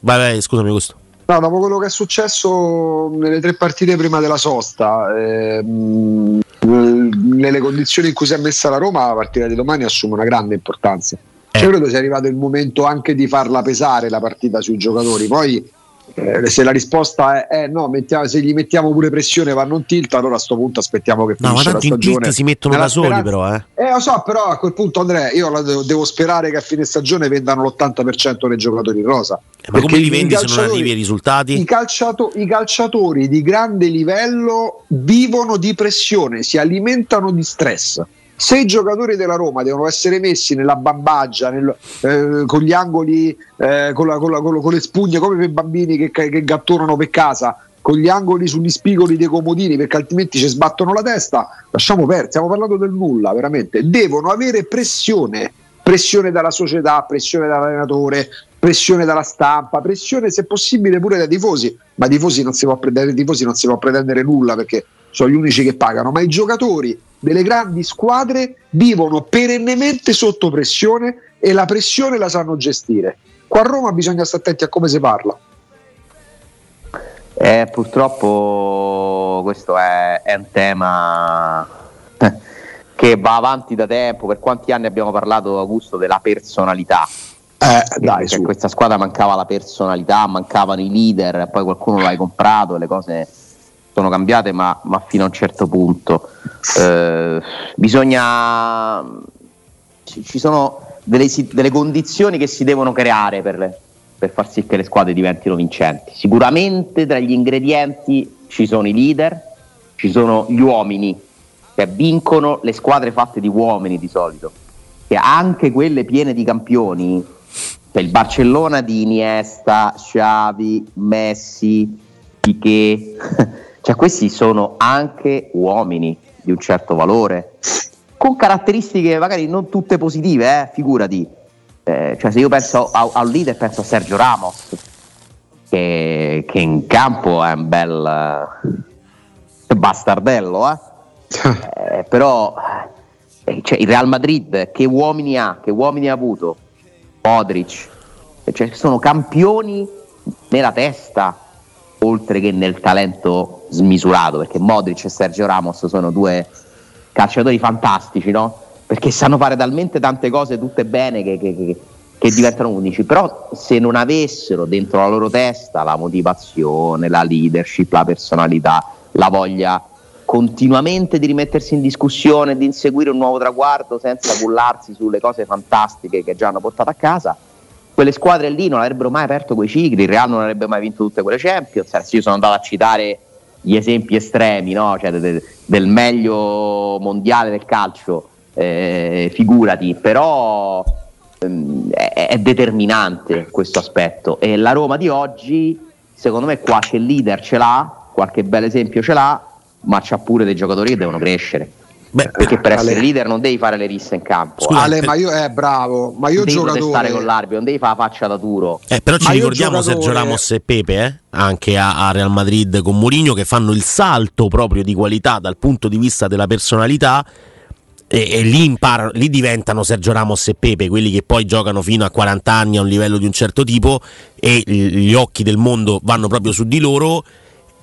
Vai, vai, scusami, questo. No, dopo quello che è successo nelle tre partite prima della sosta, ehm, nelle condizioni in cui si è messa la Roma, la partita di domani assume una grande importanza. Cioè, credo sia arrivato il momento anche di farla pesare la partita sui giocatori. Poi eh, se la risposta è eh, no, mettiamo, se gli mettiamo pure pressione vanno un tilt, allora a questo punto aspettiamo che no, finisca la stagione. in si mettono da soli però, eh. eh. lo so, però a quel punto Andrea, io devo, devo, sperare che a fine stagione vendano l'80% dei giocatori in rosa. Eh, ma come li vendi se non arrivi ai risultati? I, calciato, I calciatori di grande livello vivono di pressione, si alimentano di stress se i giocatori della Roma devono essere messi nella bambaggia, nel, eh, con gli angoli, eh, con, la, con, la, con, le spugne, come per i bambini che, che gattonano per casa, con gli angoli sugli spigoli dei comodini perché altrimenti ci sbattono la testa, lasciamo perdere, stiamo parlando del nulla, veramente. Devono avere pressione, pressione dalla società, pressione dall'allenatore, pressione dalla stampa, pressione se possibile pure dai tifosi, ma tifosi non si può dai tifosi non si può pretendere nulla perché sono gli unici che pagano, ma i giocatori delle grandi squadre vivono perennemente sotto pressione e la pressione la sanno gestire. Qua a Roma bisogna stare attenti a come si parla. Eh, purtroppo questo è, è, un tema che va avanti da tempo. Per quanti anni abbiamo parlato, Augusto, della personalità? Eh, dai, su. questa squadra mancava la personalità, mancavano i leader, poi qualcuno l'hai comprato, le cose sono cambiate, ma, ma fino a un certo punto. Eh, bisogna. Ci sono delle, delle, condizioni che si devono creare per, le, per far sì che le squadre diventino vincenti. Sicuramente tra gli ingredienti ci sono i leader, ci sono gli uomini, che vincono le squadre fatte di uomini di solito, che anche quelle piene di campioni, cioè il Barcellona di Iniesta, Xavi, Messi, Piquet (laughs) Cioè questi sono anche uomini di un certo valore, con caratteristiche magari non tutte positive, eh, figurati. Eh, cioè se io penso a, a, un leader penso a Sergio Ramos, che, che in campo è un bel uh, bastardello, eh? (laughs) eh però eh, cioè, il Real Madrid che uomini ha, che uomini ha avuto? Modric, cioè, sono campioni nella testa, oltre che nel talento smisurato, perché Modric e Sergio Ramos sono due calciatori fantastici, no? Perché sanno fare talmente tante cose tutte bene che, che, che, che diventano unici, però se non avessero dentro la loro testa la motivazione, la leadership, la personalità, la voglia continuamente di rimettersi in discussione, di inseguire un nuovo traguardo senza cullarsi sulle cose fantastiche che già hanno portato a casa, quelle squadre lì non avrebbero mai aperto quei cicli, il Real non avrebbe mai vinto tutte quelle Champions. Io sono andato a citare gli esempi estremi no? cioè, de, de, del meglio mondiale del calcio, eh, figurati, però ehm, è, è, determinante questo aspetto e la Roma di oggi secondo me qualche leader ce l'ha, qualche bel esempio ce l'ha, ma c'ha pure dei giocatori che devono crescere. Beh, perché per essere Ale. leader non devi fare le risse in campo. Scusa, Ale, ma io eh, bravo, ma io non devi giocatore stare con l'arbitro, non devi fare la faccia da duro. Eh, però ci ma ricordiamo giocatore... Sergio Ramos e Pepe, eh? anche a, a, Real Madrid con Mourinho che fanno il salto proprio di qualità dal punto di vista della personalità. E, e lì, imparano, lì diventano Sergio Ramos e Pepe, quelli che poi giocano fino a 40 anni a un livello di un certo tipo e gli occhi del mondo vanno proprio su di loro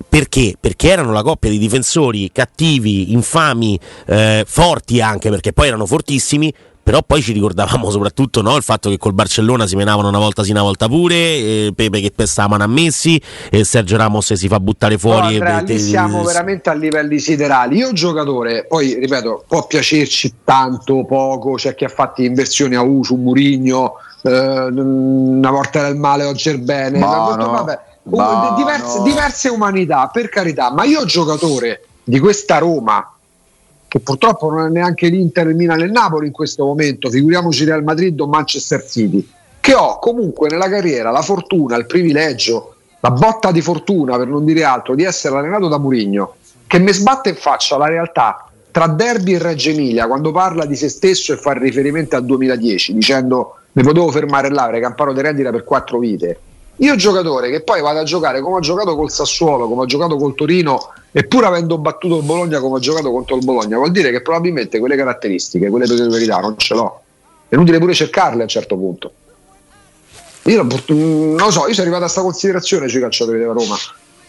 perché? Perché erano la coppia di difensori cattivi, infami, eh, forti anche, perché poi erano fortissimi, però poi ci ricordavamo soprattutto no, il fatto che col Barcellona si menavano una volta sì una volta pure eh, Pepe che pestavano a Messi e Sergio Ramos si fa buttare fuori no, Andrea, e, lì siamo veramente a livelli siderali io giocatore poi ripeto può piacerci tanto poco c'è chi ha fatto inversioni a U su Murigno eh, una volta era il male oggi è il bene no, no. vabbè no, diverse, no. diverse umanità, per carità, ma io giocatore di questa Roma, che purtroppo non è neanche l'Inter, il Milan e il Napoli in questo momento, figuriamoci Real Madrid o Manchester City, che ho comunque nella carriera la fortuna, il privilegio, la botta di fortuna, per non dire altro, di essere allenato da Murigno, che mi sbatte in faccia la realtà tra Derby e Reggio Emilia quando parla di se stesso e fa riferimento al 2010 dicendo mi potevo fermare là, avrei campato di rendita per quattro vite io giocatore che poi vado a giocare come ho giocato col Sassuolo, come ho giocato col Torino e pur avendo battuto il Bologna come ho giocato contro il Bologna, vuol dire che probabilmente quelle caratteristiche, quelle peculiarità non ce l'ho. È inutile pure cercarle a un certo punto. Io non lo so, io sono arrivato a questa considerazione sui calciatori della Roma.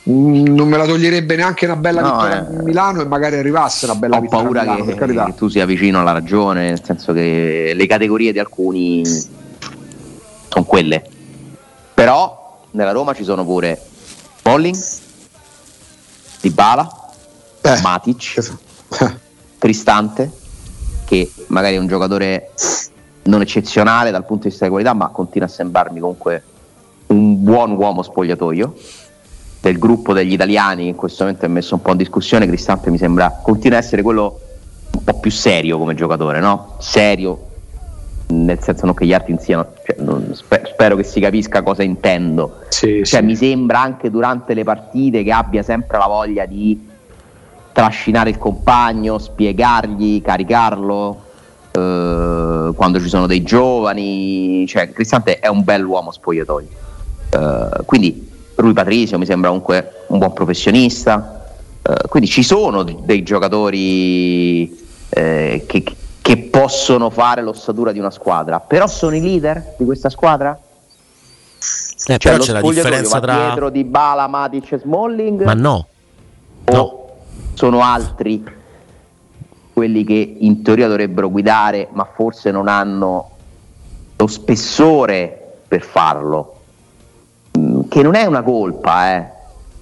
Mm, non me la toglierebbe neanche una bella no, vittoria eh, a Milano e magari arrivasse una bella ho vittoria. Ho paura Milano, che, che tu sia vicino alla ragione, nel senso che le categorie di alcuni sono quelle però nella Roma ci sono pure Bolling, Dybala, eh. Matic, (laughs) Cristante, che magari è un giocatore non eccezionale dal punto di vista della qualità, ma continua a sembrarmi comunque un buon uomo spogliatoio. Del gruppo degli italiani che in questo momento è messo un po' in discussione, Cristante mi sembra continua a essere quello un po' più serio come giocatore, no? Serio, nel senso non che gli altri insiano, cioè, non, sper- spero che si capisca cosa intendo. Sì, cioè, sì. Mi sembra anche durante le partite che abbia sempre la voglia di trascinare il compagno, spiegargli, caricarlo. Eh, quando ci sono dei giovani, cioè Cristante è un bell'uomo spogliatoio. Eh, quindi Rui Patrizio mi sembra comunque un buon professionista. Eh, quindi ci sono dei giocatori eh, che, che possono fare l'ossatura di una squadra, però sono i leader di questa squadra? Eh, cioè, c'è la differenza tra dietro di Bala, Matic e Smalling Ma no. No. sono altri quelli che in teoria dovrebbero guidare, ma forse non hanno lo spessore per farlo. Mm, Che non è una colpa, eh.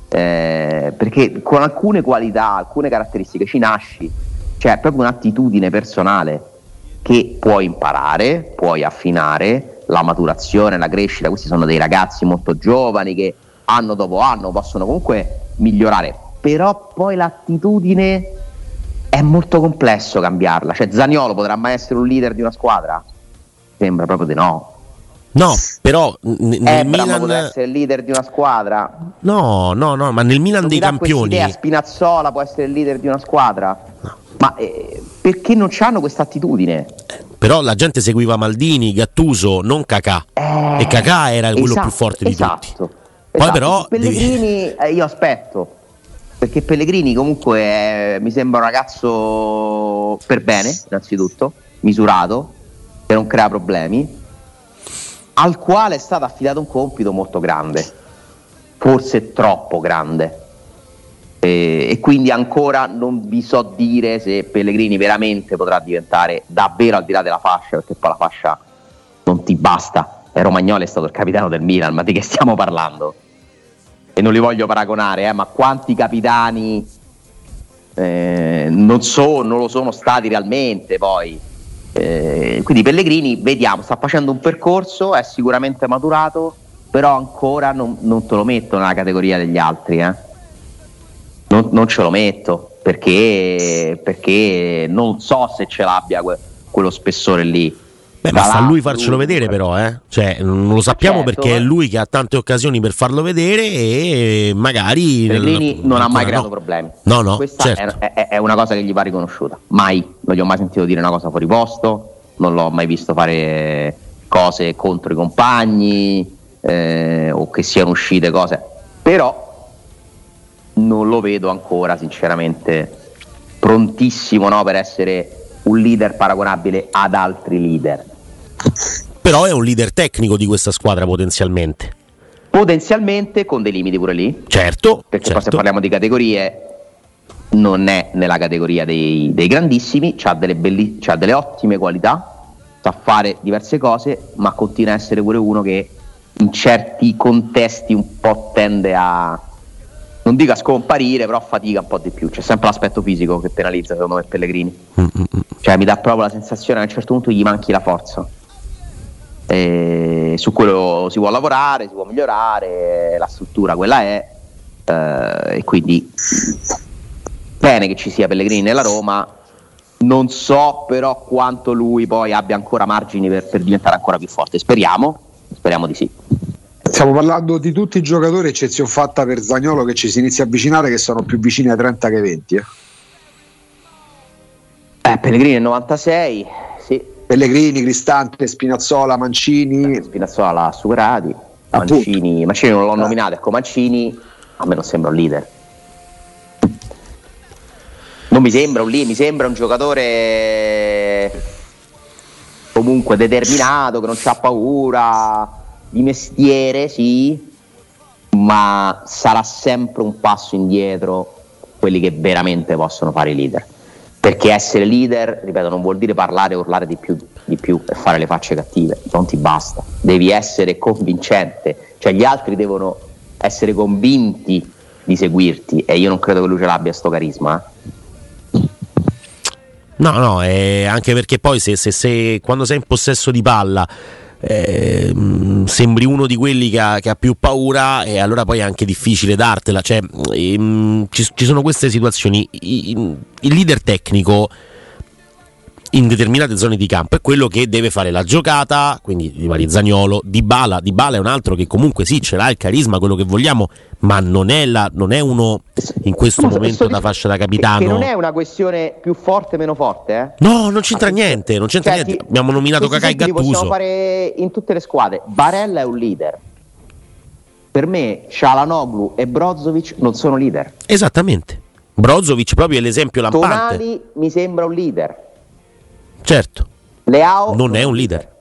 Eh, perché con alcune qualità, alcune caratteristiche ci nasci, cioè è proprio un'attitudine personale che puoi imparare, puoi affinare, la maturazione, la crescita, questi sono dei ragazzi molto giovani che anno dopo anno possono comunque migliorare, però poi l'attitudine è molto complesso cambiarla, cioè Zaniolo potrà mai essere un leader di una squadra? Sembra proprio di no. No, però n- nel Milan potrà essere il leader di una squadra? No, no, no, ma nel Milan Non dei campioni quest'idea, Spinazzola può essere il leader di una squadra? Ma eh, perché non hanno questa attitudine? però la gente seguiva Maldini, Gattuso, non Cacà. Eh, e Cacà era quello esatto, più forte di esatto, tutti. Poi esatto. però devi- Pellegrini eh, io aspetto perché Pellegrini comunque è- mi sembra un ragazzo per bene innanzitutto misurato che non crea problemi al quale è stato affidato un compito molto grande forse troppo grande e, quindi ancora non vi so dire se Pellegrini veramente potrà diventare davvero al di là della fascia perché poi la fascia non ti basta e Romagnoli è stato il capitano del Milan ma di che stiamo parlando? e non li voglio paragonare eh, ma quanti capitani eh, non, so, non lo sono stati realmente poi Eh, quindi Pellegrini vediamo sta facendo un percorso è sicuramente maturato però ancora non, non te lo metto nella categoria degli altri eh. Non, non ce lo metto perché, perché non so se ce l'abbia que- quello spessore lì Beh, ma sta a lui farcelo vedere però, eh. Cioè, non lo sappiamo certo, perché è lui che ha tante occasioni per farlo vedere e magari... Pellegrini non ha mai creato no. problemi. No, no, Questa certo. è, è- è una cosa che gli va riconosciuta. Mai, non gli ho mai sentito dire una cosa fuori posto, non l'ho mai visto fare cose contro i compagni eh, o che siano uscite cose. Però non lo vedo ancora, sinceramente, prontissimo no, per essere un leader paragonabile ad altri leader. Però è un leader tecnico di questa squadra potenzialmente. Potenzialmente con dei limiti pure lì, Certo, perché poi se certo. parliamo di categorie non è nella categoria dei, dei grandissimi, ha delle, belli- c'ha delle ottime qualità, sa fare diverse cose, ma continua a essere pure uno che in certi contesti un po' tende a, non dico a scomparire, però fatica un po' di più. C'è sempre l'aspetto fisico che penalizza secondo me Pellegrini. Mm, mm, mm. Cioè mi dà proprio la sensazione che a un certo punto gli manchi la forza. E su quello si può lavorare, si può migliorare, la struttura quella è, eh, e quindi bene che ci sia Pellegrini nella Roma. Non so però quanto lui poi abbia ancora margini per, per diventare ancora più forte. Speriamo, speriamo di sì. Stiamo parlando di tutti i giocatori, eccezione fatta per Zagnolo che ci si inizia a avvicinare, che sono più vicini ai 30 che ai 20. eh. Eh, Pellegrini nel 96, sì, Pellegrini, Cristante, Spinazzola, Mancini. Spinazzola l'ha superati. Mancini, Mancini non l'ho Eh. nominato, ecco Mancini a me non sembra un leader. Non mi sembra un leader, mi sembra un giocatore comunque determinato, che non ha paura, di mestiere, sì, ma sarà sempre un passo indietro quelli che veramente possono fare i leader. Perché essere leader, ripeto, non vuol dire parlare e urlare di più, di più e fare le facce cattive, non ti basta. Devi essere convincente, cioè gli altri devono essere convinti di seguirti e io non credo che lui ce l'abbia sto carisma. eh. No, no, eh, anche perché poi se, se- se- quando sei in possesso di palla eh, sembri uno di quelli che ha, che ha più paura e allora poi è anche difficile dartela. Cioè, ehm, ci, ci sono queste situazioni. I- il leader tecnico in determinate zone di campo è quello che deve fare la giocata, quindi di vari Zagnolo, Di Bala, Di Bala è un altro che comunque sì, ce l'ha il carisma, quello che vogliamo, ma non è, la- non è uno in questo Ma momento da fascia da che- capitano. Che non è una questione più forte meno forte, eh? No, non c'entra niente, non c'entra Cioè, niente. ti- Abbiamo nominato Cacà e esempi li possiamo Gattuso. fare in tutte le squadre. Barella è un leader. Per me Cialanoglu e Brozovic non sono leader. Esattamente. Brozovic proprio è l'esempio lampante. Tonali mi sembra un leader. Certo, Leao non è un leader.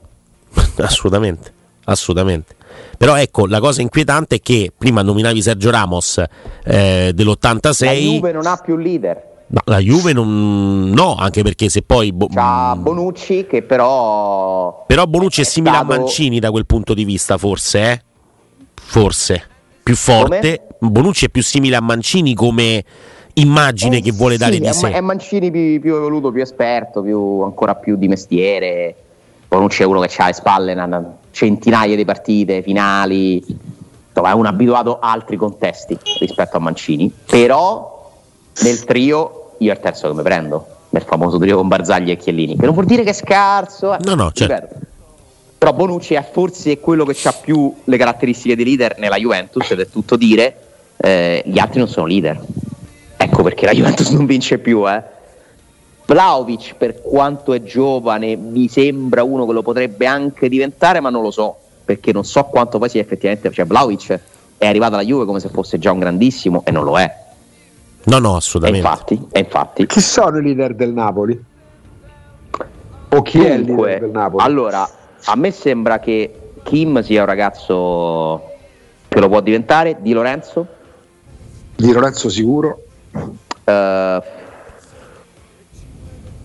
(laughs) assolutamente, assolutamente. Però ecco, la cosa inquietante è che prima nominavi Sergio Ramos eh, dell'86. La Juve non ha più leader. No, la Juve non. No, anche perché se poi. Bo- C'ha Bonucci che però. Però Bonucci è, è simile stato... a Mancini da quel punto di vista, forse, eh? Forse. Più forte. Come? Bonucci è più simile a Mancini come immagine eh, che vuole dare di è, sé. È Mancini più, più, evoluto, più esperto, più, ancora più di mestiere. Bonucci è uno che ha alle spalle centinaia di partite finali. Insomma, è un abituato a altri contesti rispetto a Mancini. Però nel trio io è il terzo che mi prendo, nel famoso trio con Barzagli e Chiellini, che non vuol dire che è scarso, eh. no, no, certo. però Bonucci è forse quello che ha più le caratteristiche di leader nella Juventus ed è tutto dire, eh, gli altri non sono leader. Ecco perché la Juventus non vince più, eh. Vlaovic, per quanto è giovane, mi sembra uno che lo potrebbe anche diventare, ma non lo so, perché non so quanto poi sia effettivamente. Cioè, Vlaovic è arrivato alla Juve come se fosse già un grandissimo e non lo è. No, no, assolutamente. E infatti, e infatti. Chi sono i leader del Napoli? O chi Dunque, è il leader del Napoli? Allora, a me sembra che Kim sia un ragazzo che lo può diventare, Di Lorenzo. Di Lorenzo sicuro. Uh,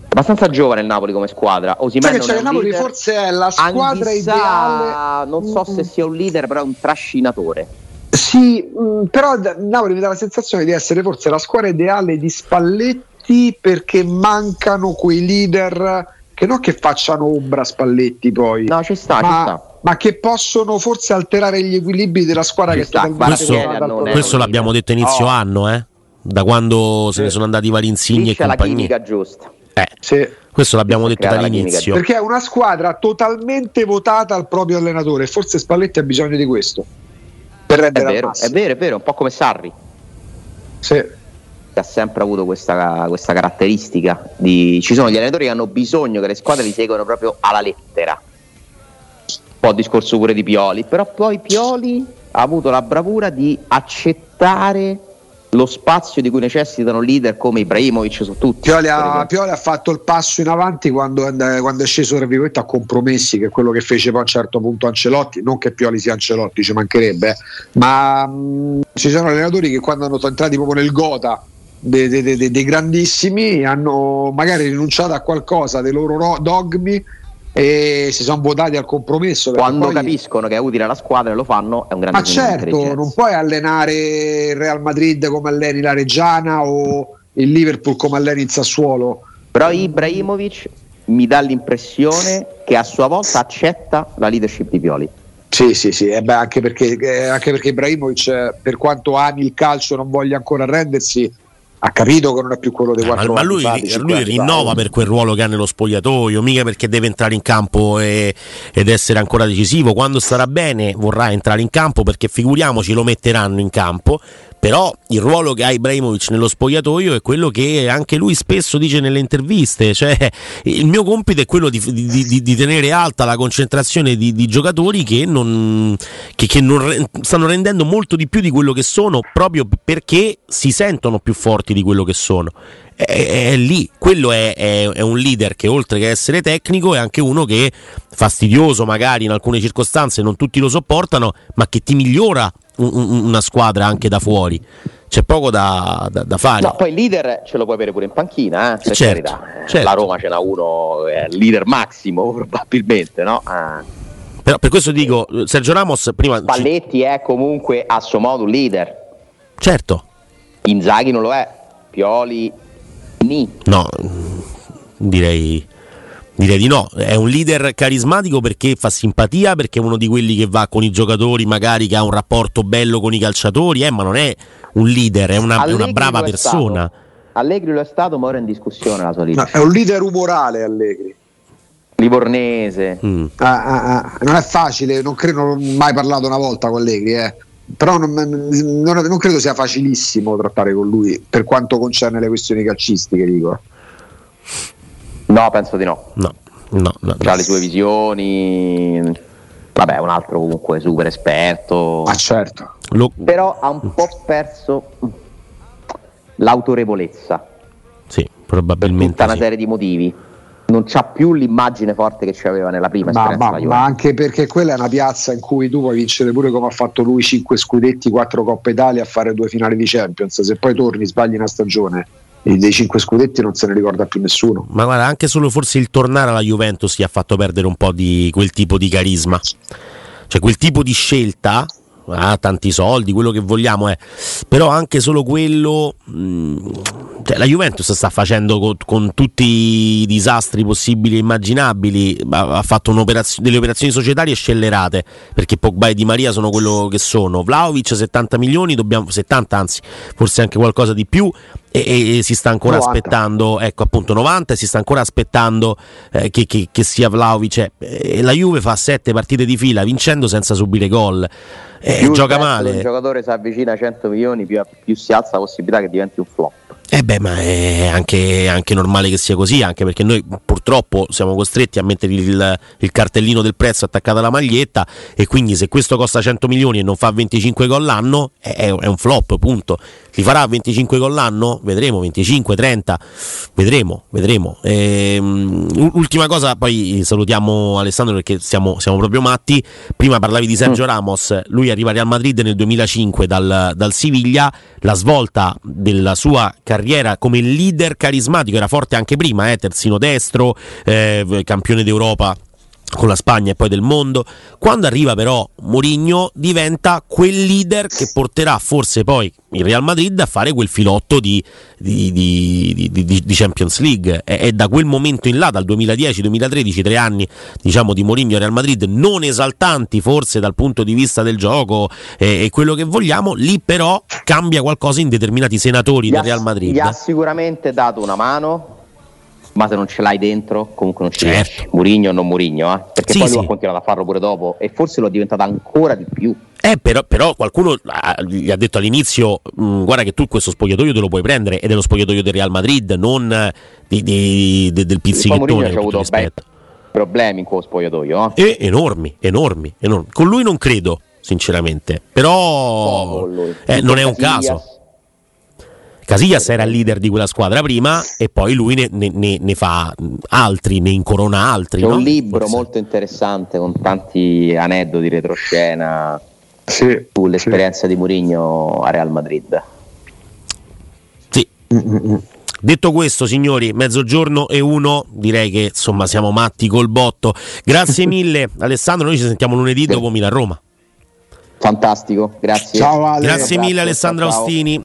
abbastanza giovane il Napoli come squadra. Osimhen cioè, il Napoli leader. forse è la squadra Anghissà, ideale. Non so se sia un leader, però è un trascinatore. Sì, mh, mm, però Napoli mi dà la sensazione di essere forse la squadra ideale di Spalletti perché mancano quei leader che non che facciano ombra a Spalletti poi. No, ci sta, ma, ci sta. ma che possono forse alterare gli equilibri della squadra ci che sta, sta questo, questo l'abbiamo detto inizio oh. anno, eh? Da quando se ne sono andati Varinzini e compagnia. la chimica giusta. Eh, sì. Questo l'abbiamo detto dall'inizio. Perché è una squadra totalmente votata al proprio allenatore. Forse Spalletti ha bisogno di questo per rendere è vero, è vero, è vero, un po' come Sarri. Sì. Ha sempre avuto questa, questa caratteristica. Di... Ci sono gli allenatori che hanno bisogno che le squadre li seguano proprio alla lettera. Un po' discorso pure di Pioli, però poi Pioli ha avuto la bravura di accettare lo spazio di cui necessitano leader come Ibrahimovic su tutti. Pioli ha, Pioli ha, fatto il passo in avanti quando, quando è sceso tra virgolette a compromessi, che è quello che fece poi a un certo punto Ancelotti, non che Pioli sia Ancelotti, ci mancherebbe, eh. ma mh, ci sono allenatori che quando hanno entrati proprio nel gota dei, dei, dei, dei grandissimi hanno magari rinunciato a qualcosa dei loro dogmi e si sono votati al compromesso. Quando poi... capiscono che è utile alla squadra e lo fanno, è un grande Ma certo, non puoi allenare il Real Madrid come alleni la Reggiana o il Liverpool come alleni il Sassuolo. Però Ibrahimovic mi dà l'impressione che a sua volta accetta la leadership di Pioli. Sì, sì, sì, eh beh, anche, perché, eh, anche perché Ibrahimovic, per quanto ami il calcio, non voglia ancora arrendersi, ha capito che non è più quello dei quattro eh, ma, ma lui, lui rinnova per quel ruolo che ha nello spogliatoio mica perché deve entrare in campo e, ed essere ancora decisivo. Quando starà bene vorrà entrare in campo perché figuriamoci lo metteranno in campo però il ruolo che ha Ibrahimovic nello spogliatoio è quello che anche lui spesso dice nelle interviste, cioè il mio compito è quello di, di, di, di tenere alta la concentrazione di, giocatori che, non, che, che non stanno rendendo molto di più di quello che sono proprio perché si sentono più forti di quello che sono. È, è, lì, quello è, è, è, un leader che oltre che essere tecnico è anche uno che fastidioso magari in alcune circostanze non tutti lo sopportano, ma che ti migliora un, una squadra anche da fuori. C'è poco da, da, da, fare. No, poi il leader ce lo puoi avere pure in panchina, eh? certo, certo. La Roma ce n'ha uno, è il leader massimo (laughs) probabilmente, no? Ah. Però per questo dico, Sergio Ramos prima... Palletti è comunque a suo modo un leader. Certo. Inzaghi non lo è, Pioli ni. No, direi Direi di no, è un leader carismatico perché fa simpatia, perché è uno di quelli che va con i giocatori, magari che ha un rapporto bello con i calciatori, eh, ma non è un leader, è una, è una brava persona. Stato. Allegri lo è stato, ma ora è in discussione la sua No, è un leader umorale Allegri. Livornese. Mm. Ah, ah, ah. Non è facile, non credo, non ho mai parlato una volta con Allegri, eh. però non, non, non, credo sia facilissimo trattare con lui per quanto concerne le questioni calcistiche, dico. No, penso di no. No, no, no. Ha le sue visioni. Vabbè, un altro comunque super esperto. Ah, certo. Lo... Però ha un po' perso l'autorevolezza. Sì, probabilmente. Per tutta sì. una serie di motivi. non c'ha più l'immagine forte che ci aveva nella prima ma, ma, ma, anche perché quella è una piazza in cui tu puoi vincere pure come ha fatto lui 5 scudetti, 4 Coppa Italia a fare due finali di Champions se poi torni sbagli una stagione dei 5 scudetti non se ne ricorda più nessuno. Ma guarda anche solo forse il tornare alla Juventus ti ha fatto perdere un po' di quel tipo di carisma. Cioè quel tipo di scelta ah, tanti soldi, quello che vogliamo è, però anche solo quello, mm, cioè, la Juventus sta facendo con, con, tutti i disastri possibili e immaginabili, ha, fatto delle operazioni societarie scellerate, perché Pogba e Di Maria sono quello che sono, Vlaovic 70 milioni, dobbiamo, 70 anzi, forse anche qualcosa di più, e, e, si sta ancora 90. aspettando, ecco appunto 90 e si sta ancora aspettando eh, che, che, che, sia Vlaovic. Eh, la Juve fa 7 partite di fila vincendo senza subire gol. Eh, gioca male. Un giocatore si avvicina a 100 milioni, più, più si alza la possibilità che diventi un flop. Eh beh, ma è anche, anche, normale che sia così, anche perché noi purtroppo siamo costretti a mettere il, il, cartellino del prezzo attaccato alla maglietta e quindi se questo costa 100 milioni e non fa 25 gol l'anno è, è un flop, punto. Li farà 25 gol l'anno? Vedremo, 25, 30, vedremo, vedremo. Ehm, ultima cosa, poi salutiamo Alessandro perché siamo, siamo, proprio matti. Prima parlavi di Sergio mm. Ramos, lui arriva a Real Madrid nel 2005 dal, dal Siviglia, la svolta della sua carriera come leader carismatico era forte anche prima, eh, terzino destro, eh, campione d'Europa con la Spagna e poi del mondo. Quando arriva però Mourinho diventa quel leader che porterà forse poi il Real Madrid a fare quel filotto di, di, di, di Champions League. È, è, da quel momento in là, dal 2010-2013, tre anni diciamo, di Mourinho e Real Madrid, non esaltanti forse dal punto di vista del gioco e, e quello che vogliamo, lì però cambia qualcosa in determinati senatori del Real Madrid. Gli ha sicuramente dato una mano ma se non ce l'hai dentro comunque non ci certo. riesci. Murigno o non Murigno, eh? perché sì, poi lui sì. ha continuato a farlo pure dopo e forse lo è diventato ancora di più. Eh, però, però, qualcuno gli ha detto all'inizio: mh, mm, guarda che tu questo spogliatoio te lo puoi prendere ed è lo spogliatoio del Real Madrid, non di, di, di, del pizzichettone. Ha avuto problemi in quello spogliatoio. Eh? E, enormi, enormi, enormi. Con lui non credo, sinceramente, però eh, non è un caso. Casillas era il leader di quella squadra prima e poi lui ne, ne, ne fa altri, ne incorona altri. C'è no? un libro Forse. molto interessante con tanti aneddoti retroscena sì, sull'esperienza sì. di Mourinho a Real Madrid. Sì. Detto questo, signori, mezzogiorno e uno, direi che insomma siamo matti col botto. Grazie (laughs) mille, Alessandro. Noi ci sentiamo lunedì dopo Milan-Roma. Fantastico, grazie. Ciao Ale. Grazie mille Alessandro Austini.